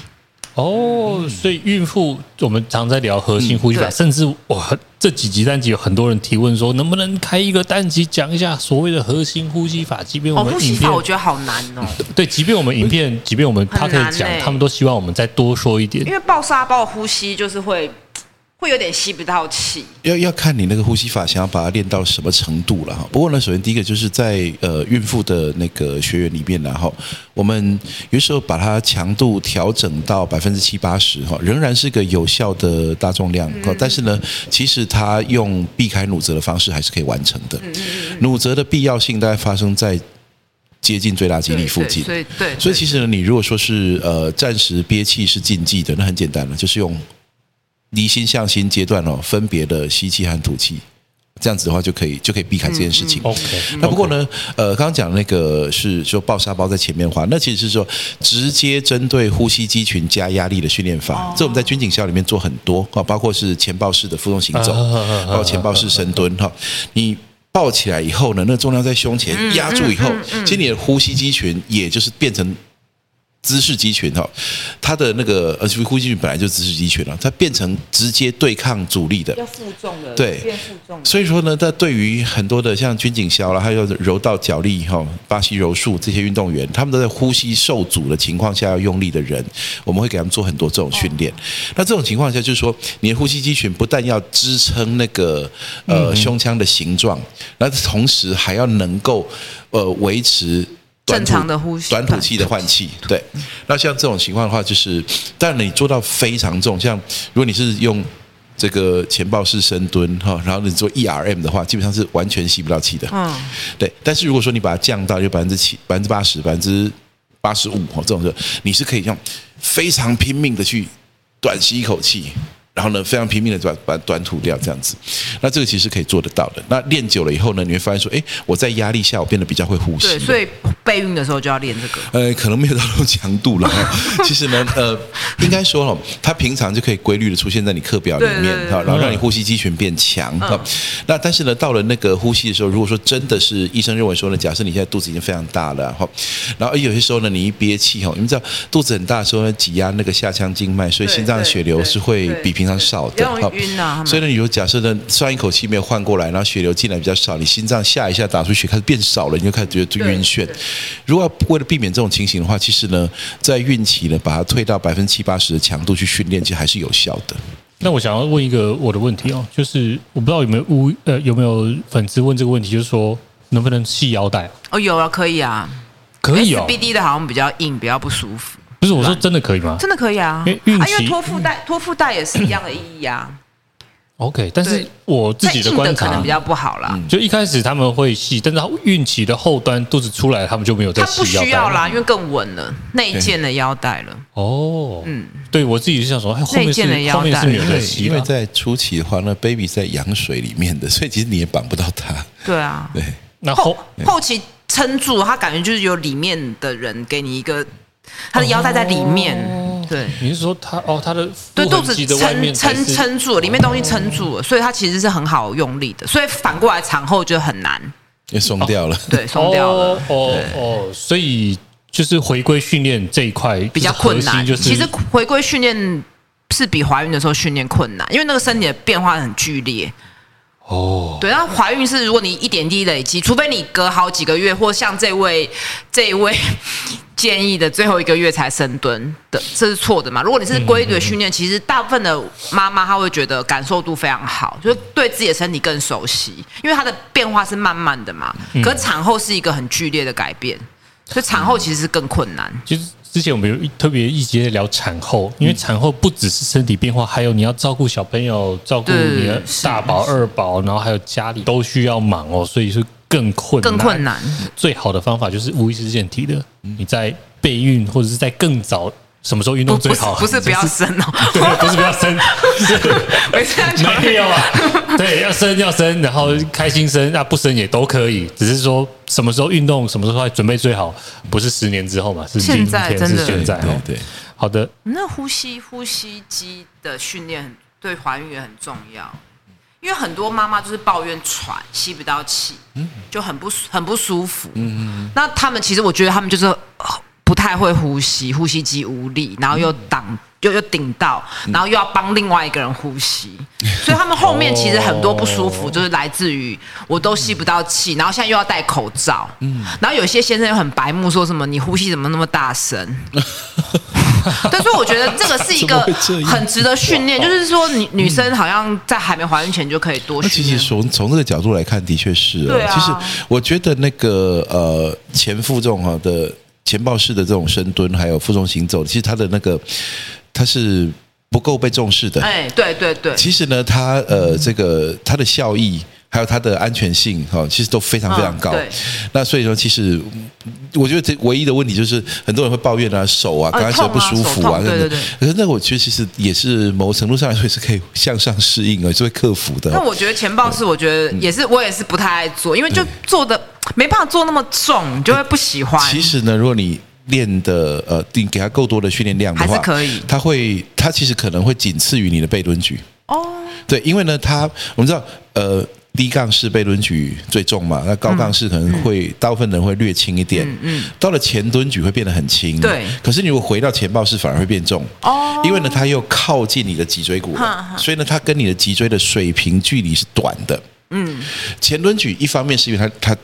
哦，所以孕妇我们常在聊核心呼吸法，嗯、甚至我这几集单集有很多人提问说，能不能开一个单集讲一下所谓的核心呼吸法？即便我们影片、哦、呼吸法我觉得好难哦。对，即便我们影片，即便我们他可以讲，他们都希望我们再多说一点，因为爆沙包呼吸就是会。会有点吸不到气，要要看你那个呼吸法，想要把它练到什么程度了哈。不过呢，首先第一个就是在呃孕妇的那个学员里面，然后我们有时候把它强度调整到百分之七八十哈，仍然是个有效的大重量。但是呢，其实它用避开努责的方式还是可以完成的。努责的必要性大概发生在接近最大肌力附近。所以对，所以其实呢，你如果说是呃暂时憋气是禁忌的，那很简单了，就是用。离心向心阶段哦，分别的吸气和吐气，这样子的话就可以就可以避开这件事情。OK，那不过呢，呃，刚刚讲那个是说抱沙包在前面的话，那其实是说直接针对呼吸肌群加压力的训练法。这我们在军警校里面做很多啊，包括是前抱式的负重行走，包括前抱式深蹲哈。你抱起来以后呢，那重量在胸前压住以后，其实你的呼吸肌群也就是变成。姿势肌群哈，它的那个呃，呼吸肌群本来就是姿势肌群了，它变成直接对抗阻力的，要负重的，对，变负重。所以说呢，在对于很多的像军警消了，还有柔道、脚力哈、巴西柔术这些运动员，他们都在呼吸受阻的情况下要用力的人，我们会给他们做很多这种训练。那这种情况下，就是说你的呼吸肌群不但要支撑那个呃胸腔的形状，那同时还要能够呃维持。正常的呼吸，短吐气的换气，对。那像这种情况的话，就是，但你做到非常重，像如果你是用这个前抱式深蹲哈，然后你做 ERM 的话，基本上是完全吸不到气的。嗯，对。但是如果说你把它降到就百分之七、百分之八十、百分之八十五哈，这种时候你是可以用非常拼命的去短吸一口气。然后呢，非常拼命的把把短吐掉这样子，那这个其实可以做得到的。那练久了以后呢，你会发现说，哎，我在压力下我变得比较会呼吸。对，所以备孕的时候就要练这个。呃，可能没有到那种强度了。其实呢，呃，应该说了，它平常就可以规律的出现在你课表里面哈，然后让你呼吸肌群变强哈。那但是呢，到了那个呼吸的时候，如果说真的是医生认为说呢，假设你现在肚子已经非常大了哈，然后有些时候呢，你一憋气哈，你们知道肚子很大的时候呢，挤压那个下腔静脉，所以心脏血流是会比平。常少的，好，所以呢，你就假设呢，算一口气没有换过来，然后血流进来比较少，你心脏下一下打出血开始变少了，你就开始觉得晕眩。如果为了避免这种情形的话，其实呢，在孕期呢，把它推到百分之七八十的强度去训练，其实还是有效的。那我想要问一个我的问题哦，就是我不知道有没有乌呃有没有粉丝问这个问题，就是说能不能系腰带？哦，有啊，可以啊，可以哦。SBD 的好像比较硬，比较不舒服。不是我说真的可以吗？真的可以啊！因为托腹带，托腹带也是一样的意义啊。OK，但是我自己的观察可能比较不好啦。就一开始他们会系，但是孕期的后端肚子出来，他们就没有再系腰带。他不需要啦，因为更稳了，内建的腰带了。哦，嗯，对我自己是想说，内建的腰带，因为因为在初期的话，那 baby 在羊水里面的，所以其实你也绑不到他。对啊，对。那后后期撑住，他感觉就是有里面的人给你一个。他的腰带在里面，哦、对，你是说他哦，他的对肚子撑撑撑住了，里面东西撑住了，所以他其实是很好用力的，所以反过来产后就很难，也松掉了，哦、对，松掉了，哦哦，哦，所以就是回归训练这一块比较困难，就是其实回归训练是比怀孕的时候训练困难，因为那个身体的变化很剧烈。哦，对，然后怀孕是如果你一点滴累积，除非你隔好几个月，或像这位这位建议的最后一个月才深蹲的，这是错的嘛？如果你是规律的训练，其实大部分的妈妈她会觉得感受度非常好，就是对自己的身体更熟悉，因为它的变化是慢慢的嘛。可产后是一个很剧烈的改变，所以产后其实是更困难。其实。之前我们有特别一节在聊产后，因为产后不只是身体变化，还有你要照顾小朋友，照顾你的大宝、二宝，然后还有家里都需要忙哦，所以是更困难。更困难。最好的方法就是无意识之前提的，你在备孕或者是在更早。什么时候运动最好？不是，不要生哦，对，不是不要生，没有啊，对，要生要生，然后开心生，那不生也都可以，只是说什么时候运动，什么时候准备最好，不是十年之后嘛，是今天，是现在哦。对，好的。那呼吸呼吸机的训练对怀孕也很重要，因为很多妈妈就是抱怨喘，吸不到气，就很不很不舒服。嗯嗯。那他们其实，我觉得他们就是。不太会呼吸，呼吸机无力，然后又挡，又又顶到，然后又要帮另外一个人呼吸，所以他们后面其实很多不舒服，就是来自于我都吸不到气，然后现在又要戴口罩，嗯然后有些先生又很白目，说什么你呼吸怎么那么大声？但是我觉得这个是一个 很值得训练，就是说女女生好像在还没怀孕前就可以多训练。其实从从这个角度来看，的确是啊。其实我觉得那个呃前负重哈的。前抱式的这种深蹲，还有负重行走，其实它的那个它是不够被重视的。哎，对对对。其实呢，它呃，这个它的效益还有它的安全性哈，其实都非常非常高。对。那所以说，其实我觉得这唯一的问题就是，很多人会抱怨啊，手啊，刚开始不舒服啊，对对对。可是那我觉得其实也是某程度上来说是可以向上适应啊，是会克服的。那我觉得前抱式，我觉得也是，我也是不太爱做，因为就做的。没办法做那么重，你就会不喜欢。其实呢，如果你练的呃，你给他够多的训练量的话，还是可以。他会，他其实可能会仅次于你的背蹲举。哦，对，因为呢，他我们知道，呃。低杠式背蹲举最重嘛，那高杠式可能会大部分人会略轻一点。嗯嗯。到了前蹲举会变得很轻。对。可是你如果回到前抱式反而会变重。哦。因为呢，它又靠近你的脊椎骨了，所以呢，它跟你的脊椎的水平距离是短的。嗯。前蹲举一方面是因为它它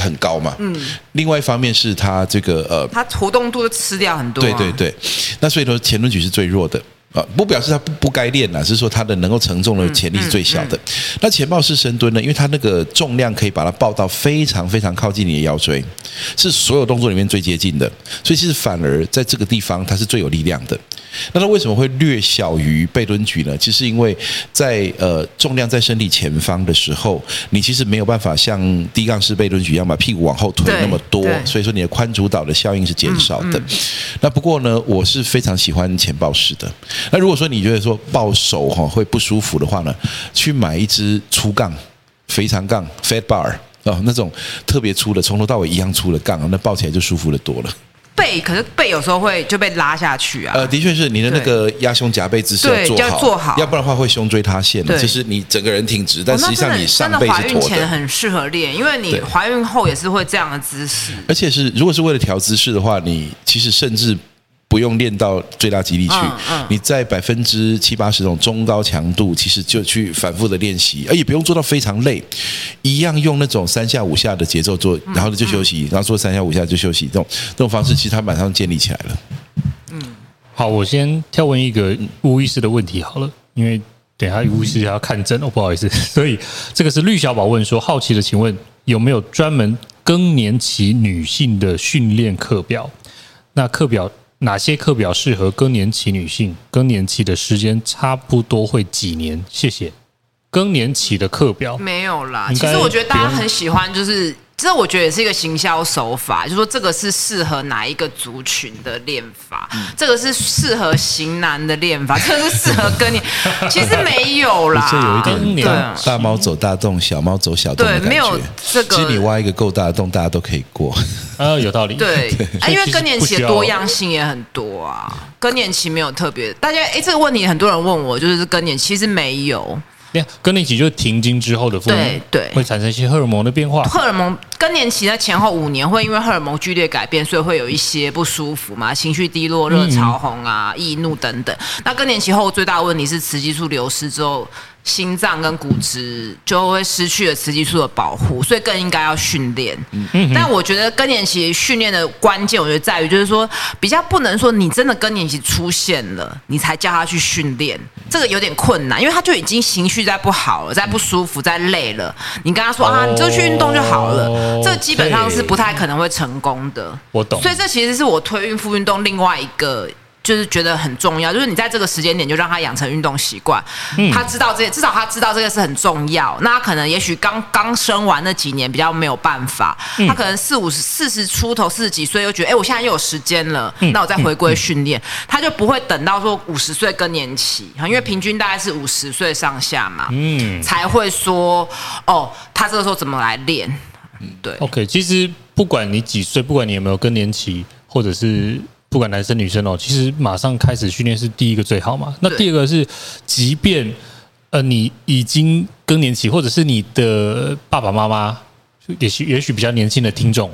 很高嘛。嗯。另外一方面是它这个呃，它活动度吃掉很多。对对对。那所以说前轮举是最弱的。啊，不表示他不不该练呐，是说他的能够承重的潜力是最小的。那前抱式深蹲呢？因为它那个重量可以把它抱到非常非常靠近你的腰椎，是所有动作里面最接近的，所以其实反而在这个地方它是最有力量的。那它为什么会略小于背蹲举呢？其实因为在呃重量在身体前方的时候，你其实没有办法像低杠式背蹲举一样把屁股往后推那么多，所以说你的髋主导的效应是减少的。那不过呢，我是非常喜欢前抱式的。那如果说你觉得说抱手哈会不舒服的话呢，去买一支粗杠、肥长杠 （fat bar） 哦，那种特别粗的，从头到尾一样粗的杠，那抱起来就舒服的多了。背可是背有时候会就被拉下去啊。呃，的确是你的那个压胸夹背姿势要做好，要做好，要不然的话会胸椎塌陷的。就是你整个人挺直，但实际上你上背是驼的。真的怀孕前很适合练，因为你怀孕后也是会这样的姿势。而且是如果是为了调姿势的话，你其实甚至。不用练到最大肌力去，你在百分之七八十这种中高强度，其实就去反复的练习，而也不用做到非常累，一样用那种三下五下的节奏做，然后呢就休息，然后做三下五下就休息，这种这种方式，其实它马上建立起来了。嗯，好，我先跳问一个无意识的问题好了，因为等一下无意识要看针哦，不好意思，所以这个是绿小宝问说，好奇的，请问有没有专门更年期女性的训练课表？那课表。哪些课表适合更年期女性？更年期的时间差不多会几年？谢谢。更年期的课表没有啦。其实我觉得大家很喜欢，就是。这我觉得也是一个行销手法，就是说这个是适合哪一个族群的练法，嗯、这个是适合型男的练法，这个是适合更年，其实没有啦。这有一点大，大猫走大洞，小猫走小洞的感觉。对，没有这个。其实你挖一个够大的洞，大家都可以过。啊，有道理。对，对啊，因为 更年期的多样性也很多啊。更年期没有特别，大家哎，这个问题很多人问我，就是更年期其实没有。更年期就是停经之后的妇女，对对，会产生一些荷尔蒙的变化。荷尔蒙更年期在前后五年会因为荷尔蒙剧烈改变，所以会有一些不舒服嘛，情绪低落、热潮红啊、易怒等等。那更年期后最大的问题是雌激素流失之后。心脏跟骨质就会失去了雌激素的保护，所以更应该要训练。嗯，但我觉得更年期训练的关键，我觉得在于就是说，比较不能说你真的更年期出现了，你才叫他去训练，这个有点困难，因为他就已经情绪在不好了，在不舒服，在累了。你跟他说啊，你就去运动就好了，这基本上是不太可能会成功的。我懂。所以这其实是我推孕妇运动另外一个。就是觉得很重要，就是你在这个时间点就让他养成运动习惯，嗯、他知道这些，至少他知道这个是很重要。那他可能也许刚刚生完那几年比较没有办法，嗯、他可能四五十、四十出头、四十几岁又觉得，哎，我现在又有时间了，嗯、那我再回归训练，嗯、他就不会等到说五十岁更年期，因为平均大概是五十岁上下嘛，嗯，才会说哦，他这个时候怎么来练？嗯，对。OK，其实不管你几岁，不管你有没有更年期，或者是。不管男生女生哦，其实马上开始训练是第一个最好嘛。那第二个是，即便呃你已经更年期，或者是你的爸爸妈妈，也许也许比较年轻的听众，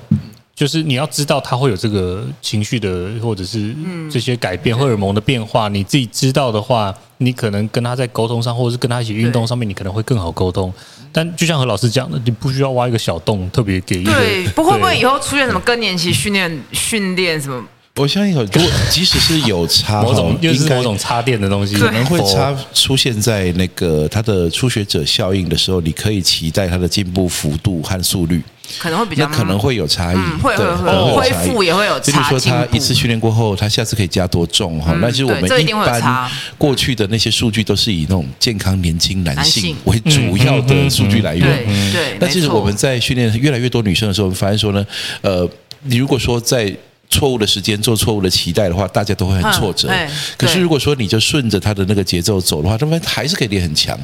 就是你要知道他会有这个情绪的，或者是这些改变荷尔蒙的变化，你自己知道的话，你可能跟他在沟通上，或者是跟他一起运动上面，你可能会更好沟通。但就像何老师讲的，你不需要挖一个小洞，特别给。对，不会不会以后出现什么更年期训练训练什么？我相信，如 果即使是有差，某种又是某种插电的东西，可能会差出现在那个它的初学者效应的时候，你可以期待它的进步幅度和速率，可能会比较，那可能会有差异，会会会。恢复也会有差。比如说他一次训练过后，他下次可以加多重哈？那其实我们一般过去的那些数据都是以那种健康年轻男性为主要的数据来源。对，那其实我们在训练越来越多女生的时候，我们发现说呢，呃，你如果说在错误的时间做错误的期待的话，大家都会很挫折。可是如果说你就顺着他的那个节奏走的话，他们还是可以练很强。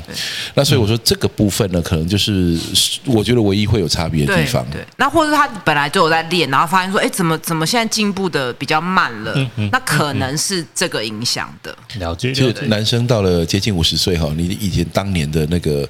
那所以我说这个部分呢，可能就是我觉得唯一会有差别的地方。对，那或者他本来就有在练，然后发现说，哎，怎么怎么现在进步的比较慢了？那可能是这个影响的。了解。就男生到了接近五十岁哈，你以前当年的那个。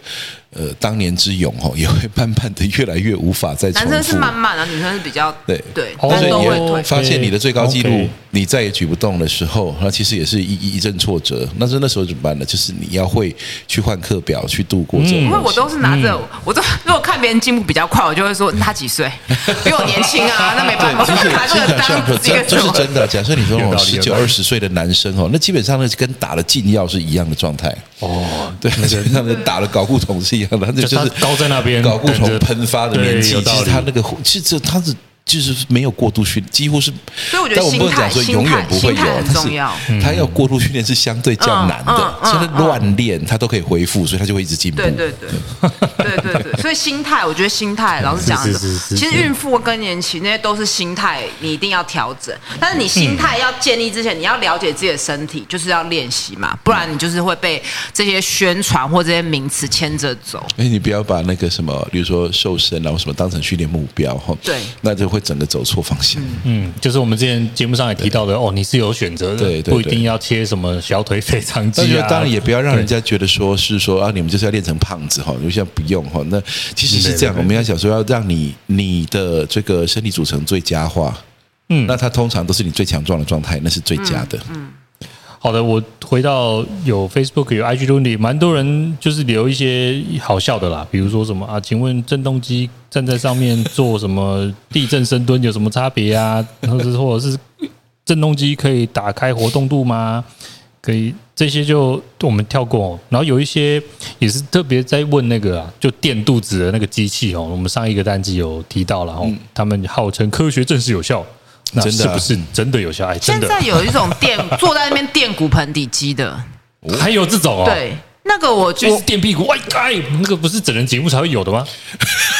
呃，当年之勇哦，也会慢慢的越来越无法再重复。男生是慢慢的，女生是比较对对，但是你会发现你的最高纪录，你再也举不动的时候，那其实也是一一阵挫折。那是那时候怎么办呢？就是你要会去换课表，去度过这种。因为我都是拿着，我都如果看别人进步比较快，我就会说他几岁，比我年轻啊，那没办法，就是拿这个当一个。这是真的。假设你说我十九二十岁的男生哦，那基本上呢跟打了禁药是一样的状态。哦，对，那个他们打了睾固酮是一样的，那就是高在那边，睾固酮喷发的面积，其实它那个其实这他是就是没有过度训，几乎是。所以我觉得心态永远不会有，他是他要过度训练是相对较难的，所以乱练他都可以恢复，所以他就会一直进步。对对对，对对对。所以心态，我觉得心态，老是讲的，其实孕妇更年期那些都是心态，你一定要调整。但是你心态要建立之前，你要了解自己的身体，就是要练习嘛，不然你就是会被这些宣传或这些名词牵着走。哎，你不要把那个什么，比如说瘦身然后什么当成训练目标哈。对，那就会整个走错方向。嗯，就是我们之前节目上也提到的哦，你是有选择的，对，不一定要切什么小腿腓肠肌啊。当然也不要让人家觉得说是说啊，你们就是要练成胖子哈，就像不用哈。那其实是这样，我们要想说要让你你的这个身体组成最佳化，嗯，那它通常都是你最强壮的状态，那是最佳的。嗯，好的，我回到有 Facebook 有 IG 里，蛮多人就是留一些好笑的啦，比如说什么啊，请问振动机站在上面做什么地震深蹲有什么差别啊？或 者或者是振动机可以打开活动度吗？可以，这些就我们跳过。然后有一些也是特别在问那个啊，就垫肚子的那个机器哦。我们上一个单集有提到了哦，他们号称科学证实有效，那是不是真的有效？哎，真的。现在有一种垫坐在那边垫骨盆底肌的，还有这种哦。对。那个我就是垫屁股，哎哎，那个不是整人节目才会有的吗？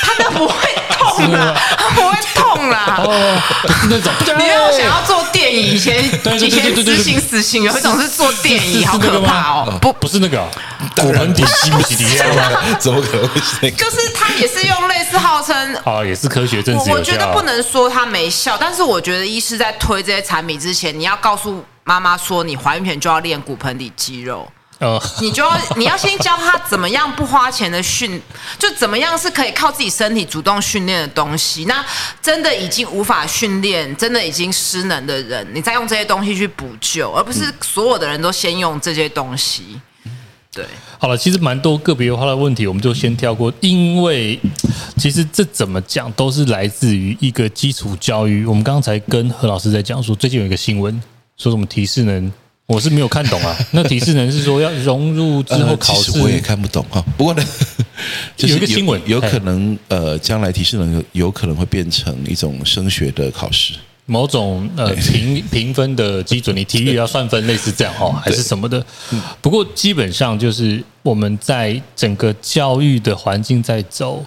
他那不会痛啦，他不会痛啦。哦，那种。你有想要做电椅？以前以前私信私信有一种是做电椅，好可怕哦！不，不是那个骨盆底肌不底吗？怎么可能会是那个？就是他也是用类似号称啊，也是科学证实。我觉得不能说他没效，但是我觉得医师在推这些产品之前，你要告诉妈妈说，你怀孕前就要练骨盆底肌肉。你就要你要先教他怎么样不花钱的训，就怎么样是可以靠自己身体主动训练的东西。那真的已经无法训练，真的已经失能的人，你再用这些东西去补救，而不是所有的人都先用这些东西。对，好了，其实蛮多个别化的问题，我们就先跳过，因为其实这怎么讲都是来自于一个基础教育。我们刚才跟何老师在讲说，最近有一个新闻说什么提示能。我是没有看懂啊，那提示能是说要融入之后考试，我也看不懂啊。不过呢，就是有，有一个新闻，有可能呃，将来提示能有可能会变成一种升学的考试，某种呃评评分的基准，你体育要算分，类似这样哦，还是什么的。不过基本上就是我们在整个教育的环境在走，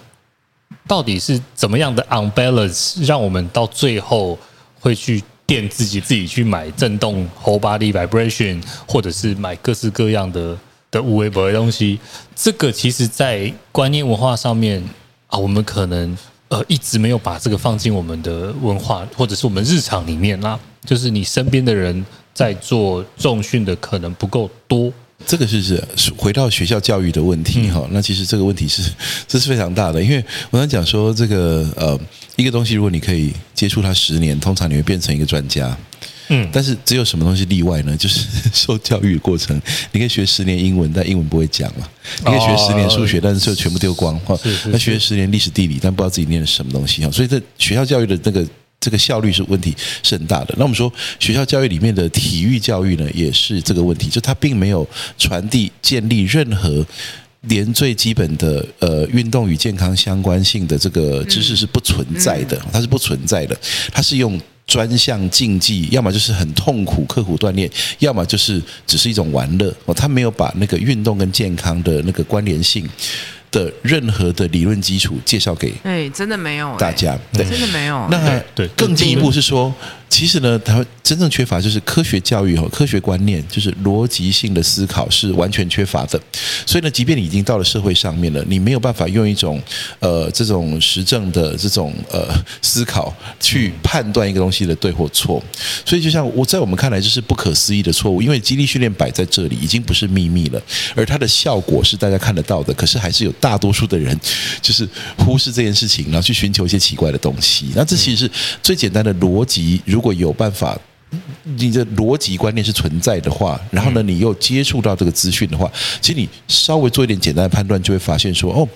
到底是怎么样的 unbalance，让我们到最后会去。垫自己自己去买震动 whole body vibration，或者是买各式各样的的无微博的东西，这个其实在观念文化上面啊，我们可能呃一直没有把这个放进我们的文化或者是我们日常里面啦。就是你身边的人在做重训的可能不够多。这个是是回到学校教育的问题哈，那其实这个问题是 这是非常大的，因为我想讲说这个呃一个东西，如果你可以接触它十年，通常你会变成一个专家，嗯，但是只有什么东西例外呢？就是 受教育的过程，你可以学十年英文，但英文不会讲了；你可以学十年数学，但是就全部丢光哈。那学十年历史地理，但不知道自己念的什么东西哈。所以这学校教育的那个。这个效率是问题是很大的。那我们说学校教育里面的体育教育呢，也是这个问题，就它并没有传递建立任何连最基本的呃运动与健康相关性的这个知识是不存在的，它是不存在的。它是用专项竞技，要么就是很痛苦刻苦锻炼，要么就是只是一种玩乐哦。它没有把那个运动跟健康的那个关联性。的任何的理论基础介绍给哎，真的没有大家，对，真的没有。那，更进一步是说，其实呢，它真正缺乏就是科学教育和科学观念，就是逻辑性的思考是完全缺乏的。所以呢，即便你已经到了社会上面了，你没有办法用一种呃这种实证的这种呃思考去判断一个东西的对或错。所以就像我在我们看来，这是不可思议的错误，因为肌力训练摆在这里已经不是秘密了，而它的效果是大家看得到的，可是还是有大多数的人就是忽视这件事情，然后去寻求一些奇怪的东西。那这其实是最简单的逻辑。如果有办法，你的逻辑观念是存在的话，然后呢，你又接触到这个资讯的话，其实你稍微做一点简单的判断，就会发现说，哦，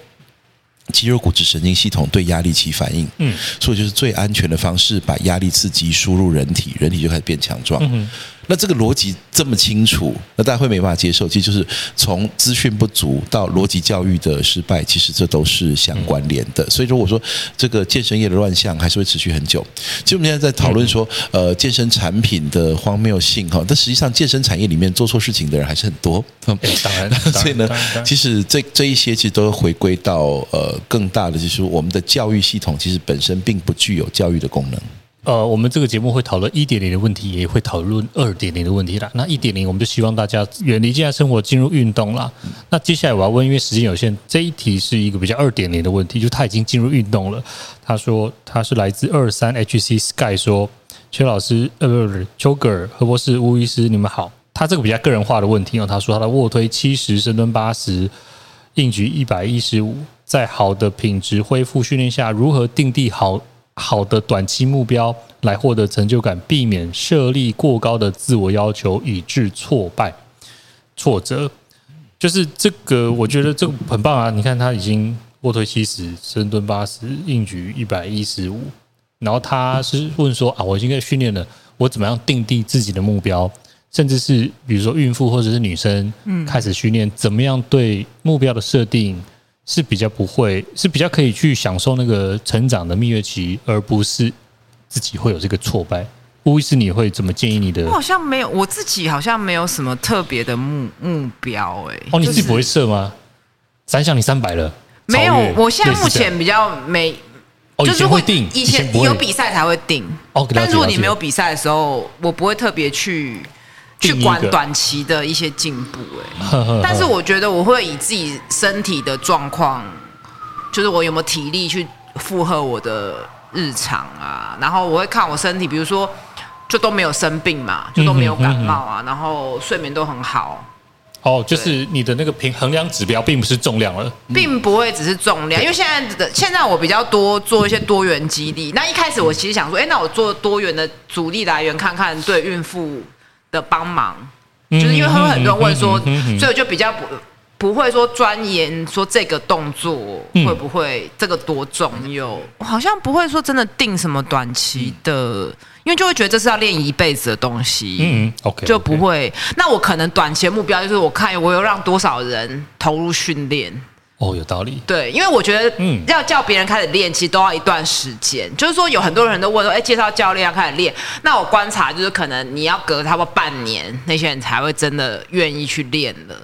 肌肉骨质神经系统对压力起反应，嗯，所以就是最安全的方式，把压力刺激输入人体，人体就开始变强壮。那这个逻辑这么清楚，那大家会没办法接受。其实就是从资讯不足到逻辑教育的失败，其实这都是相关联的。所以说，我说这个健身业的乱象还是会持续很久。其实我们现在在讨论说，呃，健身产品的荒谬性哈，但实际上健身产业里面做错事情的人还是很多。当然，所以呢，其实这这一些其实都回归到呃更大的，就是我们的教育系统其实本身并不具有教育的功能。呃，我们这个节目会讨论一点零的问题，也会讨论二点零的问题啦。那一点零，我们就希望大家远离现在生活，进入运动啦。那接下来我要问，因为时间有限，这一题是一个比较二点零的问题，就他已经进入运动了。他说他是来自二三 HC Sky 说，邱老师，呃，不是邱格尔何博士吴医师，你们好。他这个比较个人化的问题哦，他说他的卧推七十，深蹲八十，硬举一百一十五，在好的品质恢复训练下，如何定地好？好的短期目标来获得成就感，避免设立过高的自我要求，以致挫败、挫折。就是这个，我觉得这个很棒啊！你看他已经卧推七十，深蹲八十，硬举一百一十五，然后他是问说啊，我已经在训练了，我怎么样定定自己的目标？甚至是比如说孕妇或者是女生，嗯，开始训练，怎么样对目标的设定？是比较不会，是比较可以去享受那个成长的蜜月期，而不是自己会有这个挫败。吴医师，你会怎么建议你的？我好像没有，我自己好像没有什么特别的目目标、欸。哎，哦，你自己不会设吗？三项你三百了？没有，我现在目前比较没，就是会定。以前有比赛才会定。哦，但如果你没有比赛的时候，我不会特别去。去管短期的一些进步，哎，但是我觉得我会以自己身体的状况，就是我有没有体力去负荷我的日常啊，然后我会看我身体，比如说就都没有生病嘛，就都没有感冒啊，然后睡眠都很好。哦，就是你的那个平衡量指标并不是重量了，并不会只是重量，因为现在的现在我比较多做一些多元肌力。那一开始我其实想说，哎，那我做多元的阻力来源看看对孕妇的帮忙，就是因为会很多人问说，所以我就比较不不会说钻研说这个动作会不会这个多重有，好像不会说真的定什么短期的，因为就会觉得这是要练一辈子的东西，嗯，OK，就不会。那我可能短期的目标就是我看我有让多少人投入训练。哦，有道理。对，因为我觉得，嗯，要叫别人开始练，其实都要一段时间。就是说，有很多人都问说，哎，介绍教练要开始练，那我观察就是，可能你要隔差不多半年，那些人才会真的愿意去练了。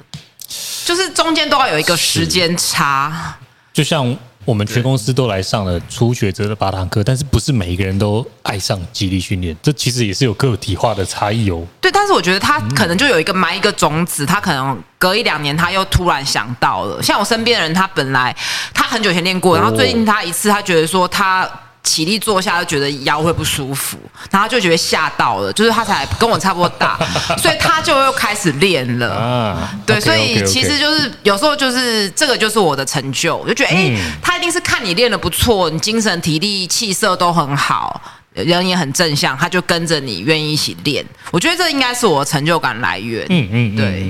就是中间都要有一个时间差。就像。我们全公司都来上了初学者的八堂课，但是不是每一个人都爱上肌力训练，这其实也是有个体化的差异哦。对，但是我觉得他可能就有一个埋一个种子，他可能隔一两年他又突然想到了。像我身边的人，他本来他很久前练过，然后最近他一次他觉得说他。起立坐下就觉得腰会不舒服，然后就觉得吓到了，就是他才跟我差不多大，所以他就又开始练了。啊，对，所以其实就是有时候就是这个就是我的成就，我就觉得哎、欸，他一定是看你练得不错，你精神体力气色都很好，人也很正向，他就跟着你愿意一起练。我觉得这应该是我的成就感来源。嗯嗯，对，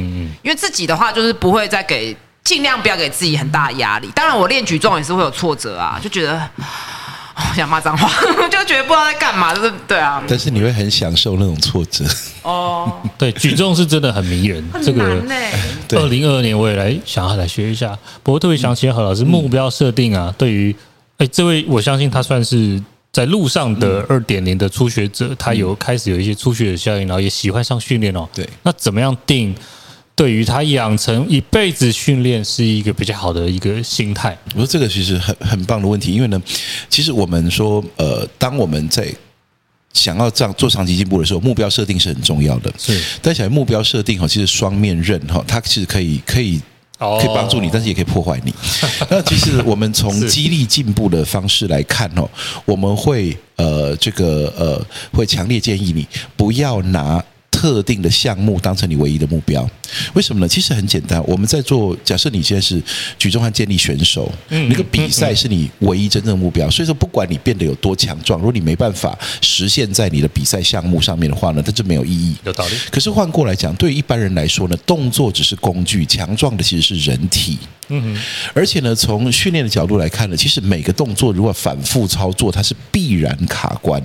因为自己的话就是不会再给，尽量不要给自己很大的压力。当然我练举重也是会有挫折啊，就觉得。想骂脏话，就觉得不知道在干嘛，就是对啊。但是你会很享受那种挫折 哦。对，举重是真的很迷人。这个二零二二年我也来想要来学一下。不过特别想请何老师目标设定啊，对于哎这位，我相信他算是在路上的二点零的初学者，他有开始有一些初学的效应，然后也喜欢上训练哦。对，那怎么样定？对于他养成一辈子训练是一个比较好的一个心态。我说这个其实很很棒的问题，因为呢，其实我们说，呃，当我们在想要这样做长期进步的时候，目标设定是很重要的。是，但想目标设定哈，其实双面刃哈，它其实可以可以可以帮助你，但是也可以破坏你。那其实我们从激励进步的方式来看哦，我们会呃这个呃会强烈建议你不要拿。特定的项目当成你唯一的目标，为什么呢？其实很简单，我们在做，假设你现在是举重和健力选手，那个比赛是你唯一真正的目标。所以说，不管你变得有多强壮，如果你没办法实现在你的比赛项目上面的话呢，它就没有意义。有道理。可是换过来讲，对于一般人来说呢，动作只是工具，强壮的其实是人体。嗯哼。而且呢，从训练的角度来看呢，其实每个动作如果反复操作，它是必然卡关。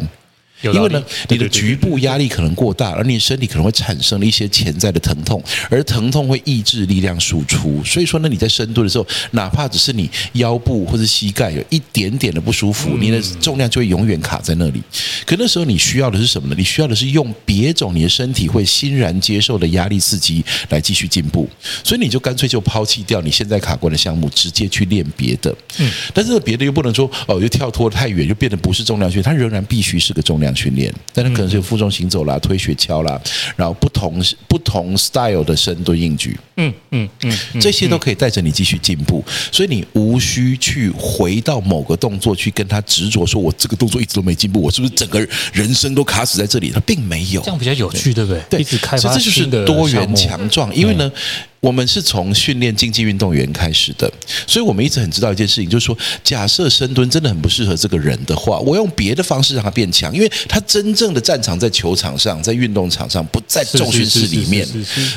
因为呢，你的局部压力可能过大，而你身体可能会产生了一些潜在的疼痛，而疼痛会抑制力量输出。所以说呢，你在深蹲的时候，哪怕只是你腰部或者膝盖有一点点的不舒服，你的重量就会永远卡在那里。可那时候你需要的是什么呢？你需要的是用别种你的身体会欣然接受的压力刺激来继续进步。所以你就干脆就抛弃掉你现在卡关的项目，直接去练别的。嗯，但是别的又不能说哦，又跳脱太远，又变得不是重量训练，它仍然必须是个重量训练。但它可能是有负重行走啦、推雪橇啦，然后不同不同 style 的深蹲硬举，嗯嗯嗯，这些都可以带着你继续进步。所以你无需去回到某个动作去跟他执着，说我这个动作一直都没进步，我是不是整个人生都卡死在这里？它并没有，这样比较有趣，对不对？对，一直开发这就是多元强壮，因为呢。我们是从训练竞技运动员开始的，所以我们一直很知道一件事情，就是说，假设深蹲真的很不适合这个人的话，我用别的方式让他变强，因为他真正的战场在球场上，在运动场上，不在重训室里面，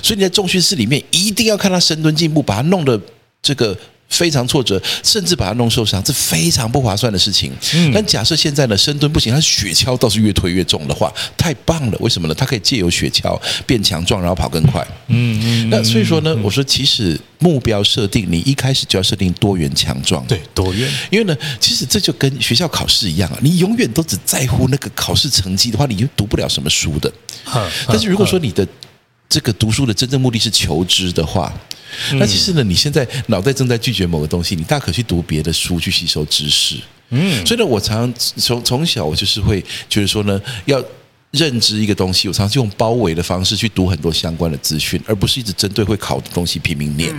所以你在重训室里面一定要看他深蹲进步，把他弄得这个。非常挫折，甚至把他弄受伤，这非常不划算的事情。但假设现在呢，深蹲不行，他雪橇倒是越推越重的话，太棒了。为什么呢？他可以借由雪橇变强壮，然后跑更快。嗯嗯。那所以说呢，我说其实目标设定，你一开始就要设定多元强壮。对，多元。因为呢，其实这就跟学校考试一样啊，你永远都只在乎那个考试成绩的话，你就读不了什么书的。但是如果说你的这个读书的真正目的是求知的话，那其实呢，你现在脑袋正在拒绝某个东西，你大可去读别的书去吸收知识。嗯，所以呢，我常常从从小我就是会觉得说呢，要认知一个东西，我常常用包围的方式去读很多相关的资讯，而不是一直针对会考的东西拼命念。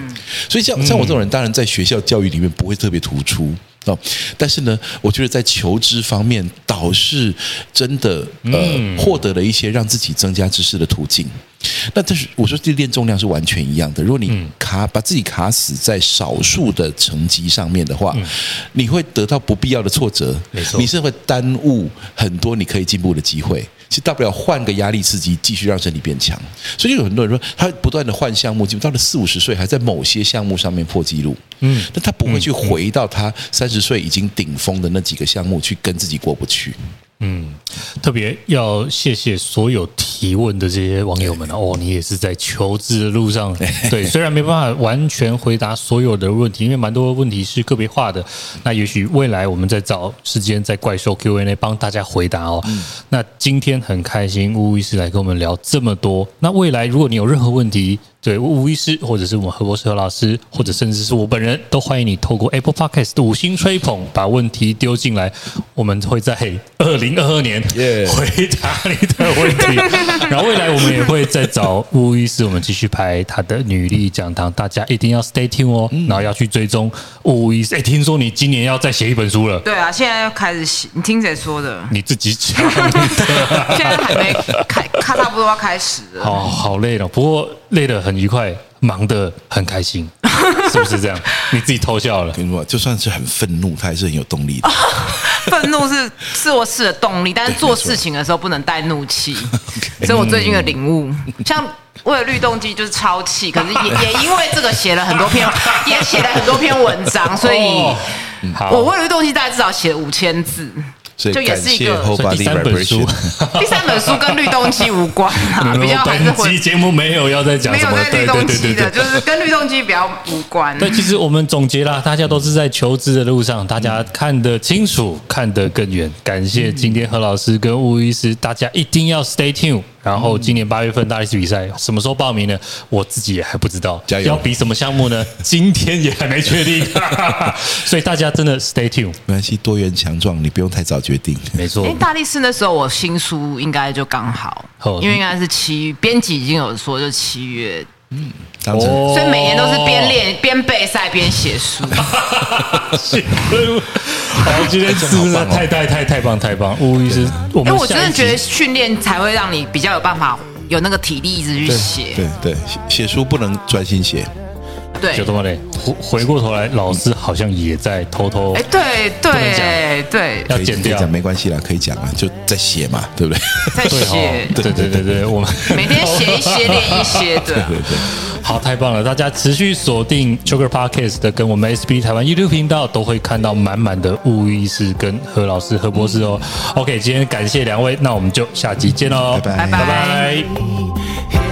所以像像我这种人，当然在学校教育里面不会特别突出。哦，但是呢，我觉得在求知方面倒是真的呃获得了一些让自己增加知识的途径。那这是我说这练重量是完全一样的。如果你卡把自己卡死在少数的成绩上面的话，你会得到不必要的挫折，你是会耽误很多你可以进步的机会。其实大不了换个压力刺激，继续让身体变强。所以有很多人说，他不断的换项目，到了四五十岁还在某些项目上面破纪录。嗯，但他不会去回到他三十岁已经顶峰的那几个项目去跟自己过不去。嗯，特别要谢谢所有提问的这些网友们 哦，你也是在求知的路上。对，虽然没办法完全回答所有的问题，因为蛮多问题是个别化的。那也许未来我们再找时间在怪兽 Q&A 帮大家回答哦。那今天很开心，乌乌医师来跟我们聊这么多。那未来如果你有任何问题，对，吴医师，或者是我们何博士何老师，或者甚至是我本人都欢迎你透过 Apple Podcast 的五星吹捧，把问题丢进来，我们会在二零二二年回答你的问题。然后未来我们也会再找巫医师，我们继续拍他的女力讲堂，大家一定要 Stay tuned 哦，然后要去追踪巫医师。哎，听说你今年要再写一本书了？对啊，现在要开始写。你听谁说的？你自己讲。现在还没开，差不多要开始了。好好累了，不过累得很。愉快，忙得很开心，是不是这样？你自己偷笑了。跟你说，就算是很愤怒，他还是很有动力的。愤怒是是我事的动力，但是做事情的时候不能带怒气。所以我最近的领悟，像为了律动机就是超气，可是也也因为这个写了很多篇，也写了很多篇文章，所以我为了律动机大概至少写了五千字。所以就也是一个第三本书，第三本书跟律动机无关啊，比较还是本期节目没有要再讲什么律动机的，就是跟律动机比较无关。对，其实我们总结啦，大家都是在求知的路上，大家看得清楚，看得更远。感谢今天何老师跟吴医师，大家一定要 stay tuned。然后今年八月份大力士比赛什么时候报名呢？我自己也还不知道。加油！要比什么项目呢？今天也还没确定。所以大家真的 stay tuned。没关系，多元强壮，你不用太早决定。没错。因为大力士那时候我新书应该就刚好，因为应该是七编辑已经有说就七月。嗯。哦。所以每年都是边练边备赛边写书。好，今天真的太太太太棒太棒，吴医师，因为我真的觉得训练才会让你比较有办法有那个体力一直去写。对对，写书不能专心写。对，就这么累。回回过头来，老师好像也在偷偷。哎，对对对，要剪掉，没关系啦，可以讲啊，就在写嘛，对不对？在写，对对对对，我们每天 写一些，练一些，对对对。好，太棒了！大家持续锁定 Joker Podcast 的跟我们 SBD 台湾 YouTube 频道，都会看到满满的物医师跟何老师、何博士哦。OK，今天感谢两位，那我们就下集见喽，拜拜，拜拜。